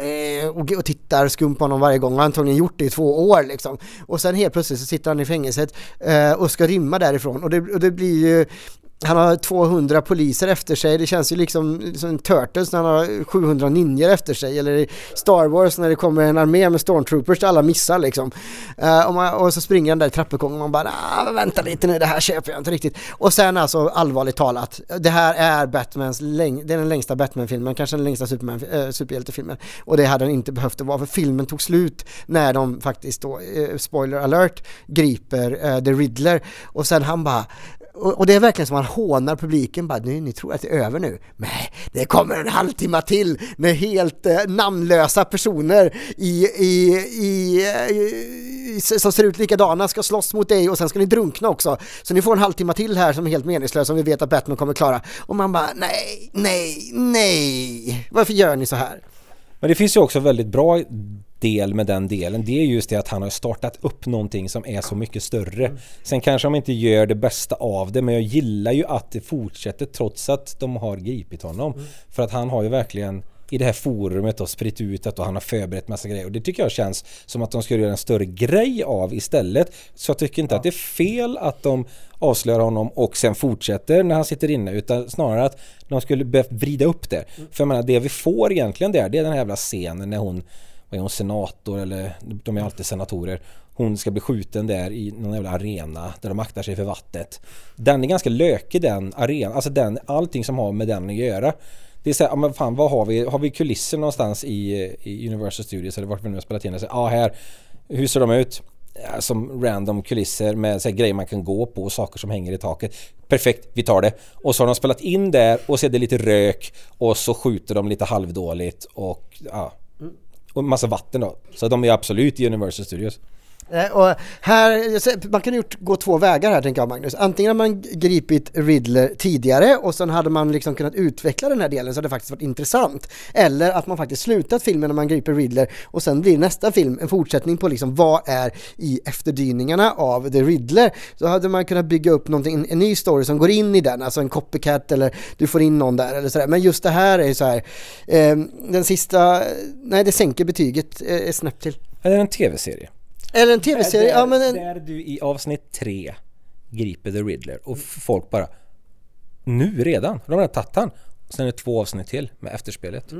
och, tittar skumt på honom varje gång. Och har antagligen gjort det i två år liksom. Och sen helt plötsligt så sitter han i fängelset och ska rymma därifrån. Och det, och det blir ju han har 200 poliser efter sig, det känns ju liksom som Turtles när han har 700 ninjor efter sig eller i Star Wars när det kommer en armé med stormtroopers där alla missar liksom. Uh, och, man, och så springer han där i trappuppgången och man bara nah, vänta lite nu, det här köper jag inte riktigt. Och sen alltså allvarligt talat, det här är Batmans, läng- det är den längsta Batman-filmen, kanske den längsta Superman, äh, superhjältefilmen. Och det hade den inte behövt att vara för filmen tog slut när de faktiskt då, eh, spoiler alert, griper eh, The Riddler och sen han bara och, och det är verkligen som man hånar publiken bara, ni, ni tror att det är över nu? Nej, det kommer en halvtimme till med helt eh, namnlösa personer i, i, i, eh, i, som ser ut likadana ska slåss mot dig och sen ska ni drunkna också. Så ni får en halvtimme till här som är helt meningslös som vi vet att Batman kommer klara. Och man bara, nej, nej, nej, varför gör ni så här? Men det finns ju också väldigt bra del med den delen. Det är just det att han har startat upp någonting som är så mycket större. Sen kanske de inte gör det bästa av det men jag gillar ju att det fortsätter trots att de har gripit honom. För att han har ju verkligen i det här forumet och spritt ut att han har förberett massa grejer och det tycker jag känns som att de ska göra en större grej av istället. Så jag tycker inte att det är fel att de avslöjar honom och sen fortsätter när han sitter inne utan snarare att de skulle vrida upp det. För jag menar det vi får egentligen där det är den här jävla scenen när hon vad är hon, senator eller de är alltid senatorer. Hon ska bli skjuten där i någon jävla arena där de aktar sig för vattnet. Den är ganska lökig den arenan, alltså den, allting som har med den att göra. Det är så här, ja, men fan vad har vi? Har vi kulisser någonstans i, i Universal Studios eller vart vi nu har spelat in det? Så, Ja här, hur ser de ut? ja, som random kulisser med så här, grejer man kan gå på och saker som hänger i taket. Perfekt, vi tar det. Och så har de spelat in där och så är det lite rök och så skjuter de lite halvdåligt och ja. Och massa vatten då. Så de är absolut i Universal Studios. Eh, och här, man kan ju gå två vägar här tänker jag Magnus. Antingen har man gripit Riddler tidigare och sen hade man liksom kunnat utveckla den här delen så hade det faktiskt varit intressant. Eller att man faktiskt slutat filmen när man griper Riddler och sen blir nästa film en fortsättning på liksom vad är i efterdyningarna av The Riddler. Så hade man kunnat bygga upp någonting, en ny story som går in i den, alltså en copycat eller du får in någon där eller sådär. Men just det här är ju så här, eh, den sista, nej det sänker betyget eh, snabbt till. Eller en tv-serie. Eller en tv-serie, ja men en, Där du i avsnitt tre griper The Riddler och folk bara Nu redan? De har redan tagit han. Sen är det två avsnitt till med efterspelet.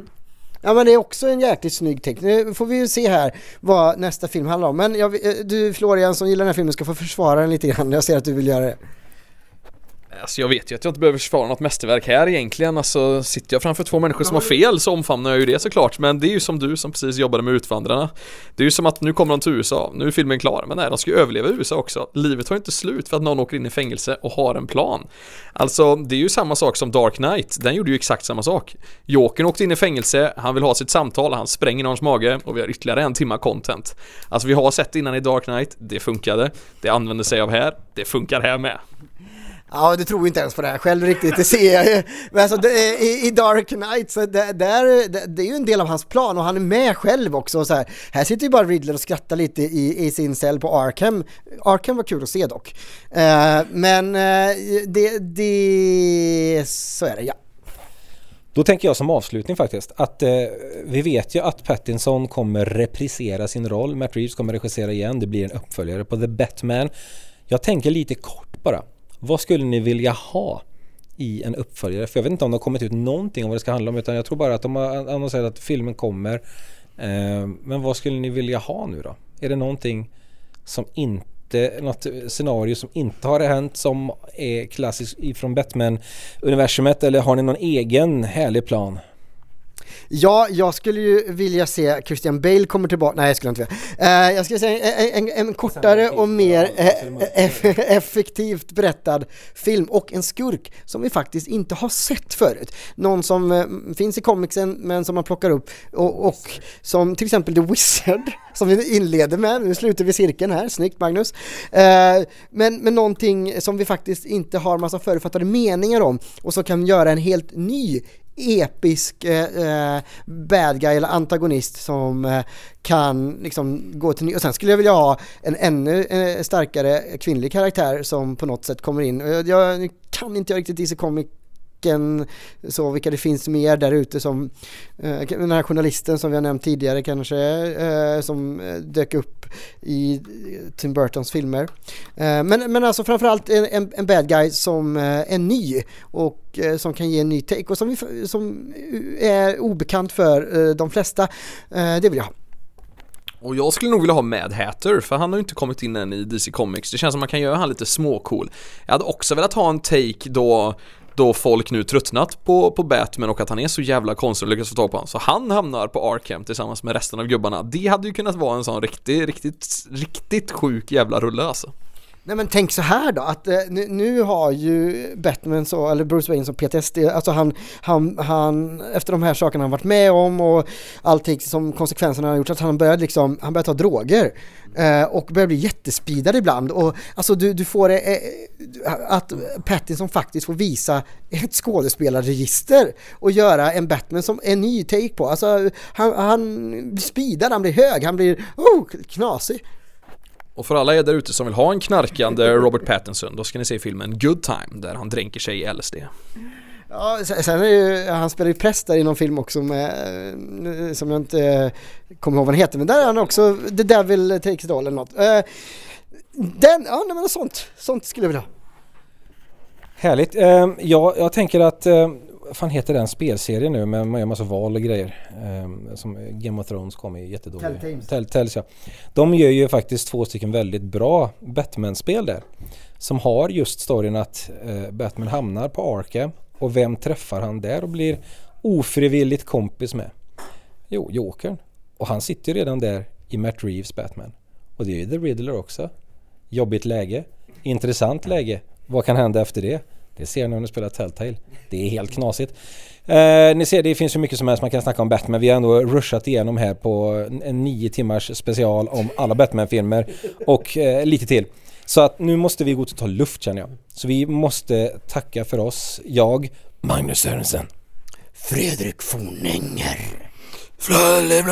Ja men det är också en jäkligt snygg text. Nu får vi ju se här vad nästa film handlar om. Men jag, eh, du Florian som gillar den här filmen ska få försvara den lite grann. Jag ser att du vill göra det. Alltså jag vet ju att jag inte behöver försvara något mästerverk här egentligen. Alltså sitter jag framför två människor som har fel så omfamnar jag ju det såklart. Men det är ju som du som precis jobbade med Utvandrarna. Det är ju som att nu kommer de till USA, nu är filmen klar. Men nej, de ska ju överleva i USA också. Livet ju inte slut för att någon åker in i fängelse och har en plan. Alltså det är ju samma sak som Dark Knight. Den gjorde ju exakt samma sak. Jokern åkte in i fängelse, han vill ha sitt samtal, han spränger någons mage och vi har ytterligare en timma content. Alltså vi har sett innan i Dark Knight, det funkade. Det använder sig av här, det funkar här med. Ja, du tror inte ens på det här själv riktigt, det ser jag ju. Men alltså det, i, i Dark Knight, så det, där, det, det är ju en del av hans plan och han är med själv också. Så här, här sitter ju bara Riddler och skrattar lite i, i sin cell på Arkham. Arkham var kul att se dock. Uh, men uh, det, det, så är det ja. Då tänker jag som avslutning faktiskt att eh, vi vet ju att Pattinson kommer reprisera sin roll. Matt Reeves kommer regissera igen. Det blir en uppföljare på The Batman. Jag tänker lite kort bara. Vad skulle ni vilja ha i en uppföljare? För jag vet inte om det har kommit ut någonting om vad det ska handla om utan jag tror bara att de har annonserat att filmen kommer. Eh, men vad skulle ni vilja ha nu då? Är det någonting som inte, något scenario som inte har hänt som är klassiskt ifrån Batman-universumet eller har ni någon egen härlig plan? Ja, jag skulle ju vilja se Christian Bale kommer tillbaka. Nej, jag skulle inte vilja. Eh, jag skulle säga en, en, en kortare och mer eh, eff- effektivt berättad film och en skurk som vi faktiskt inte har sett förut. Någon som eh, finns i comicsen men som man plockar upp och, och som till exempel The Wizard som vi inleder med. Nu sluter vi cirkeln här, snyggt Magnus. Eh, men, men någonting som vi faktiskt inte har massa förutfattade meningar om och som kan göra en helt ny episk eh, eh, bad guy eller antagonist som eh, kan liksom gå till ny... Och sen skulle jag vilja ha en ännu eh, starkare kvinnlig karaktär som på något sätt kommer in. Jag, jag kan inte jag riktigt DC Comic så vilka det finns mer där ute som eh, den här journalisten som vi har nämnt tidigare kanske eh, som eh, dök upp i Tim Burtons filmer. Men, men alltså framförallt en, en, bad guy som är ny och som kan ge en ny take och som, vi, som är obekant för de flesta. Det vill jag ha. Och jag skulle nog vilja ha Mad Hatter, för han har ju inte kommit in än i DC Comics. Det känns som man kan göra han lite småcool. Jag hade också velat ha en take då då folk nu tröttnat på, på Batman och att han är så jävla konstig och lyckas få tag på honom. Så han hamnar på Arkham tillsammans med resten av gubbarna. Det hade ju kunnat vara en sån riktigt, riktigt, riktigt sjuk jävla rulle alltså. Nej men tänk så här då, att eh, nu, nu har ju Batman så, eller Bruce Wayne som PTSD, alltså han, han, han, efter de här sakerna han varit med om och allting som konsekvenserna har gjort, att han började liksom, han började ta droger eh, och börjar bli jättespeedad ibland och alltså du, du får eh, eh att Pattinson faktiskt får visa ett skådespelarregister och göra en Batman som en ny take på, alltså han, han blir speedad, han blir hög, han blir oh, knasig. Och för alla er där ute som vill ha en knarkande [laughs] Robert Pattinson, då ska ni se filmen Good Time, där han dränker sig i LSD. Ja, sen är ju, han spelar ju präst där i någon film också med, eh, som jag inte eh, kommer ihåg vad den heter, men där är han också The Devil Takes It All eller något. Eh, Den, ja nej, men sånt, sånt skulle jag vilja ha. Härligt. Eh, ja, jag tänker att, vad fan heter den spelserien nu med man gör massa val och grejer? Eh, som Game of Thrones kom i jättedålig. Telltales. Telltales ja. De gör ju faktiskt två stycken väldigt bra Batman-spel där. Som har just storyn att eh, Batman hamnar på Arkham och vem träffar han där och blir ofrivilligt kompis med? Jo, Jokern. Och han sitter ju redan där i Matt Reeves Batman. Och det är ju The Riddler också. Jobbigt läge. Intressant läge. Vad kan hända efter det? Det ser ni om ni spelar Telltale. Det är helt knasigt. Eh, ni ser, det finns ju mycket som helst man kan snacka om Batman. Vi har ändå rushat igenom här på en, nio timmars special om alla Batman-filmer och eh, lite till. Så att nu måste vi gå ut och ta luft känner jag. Så vi måste tacka för oss. Jag, Magnus Sörensen. Fredrik Fornänger, Fröle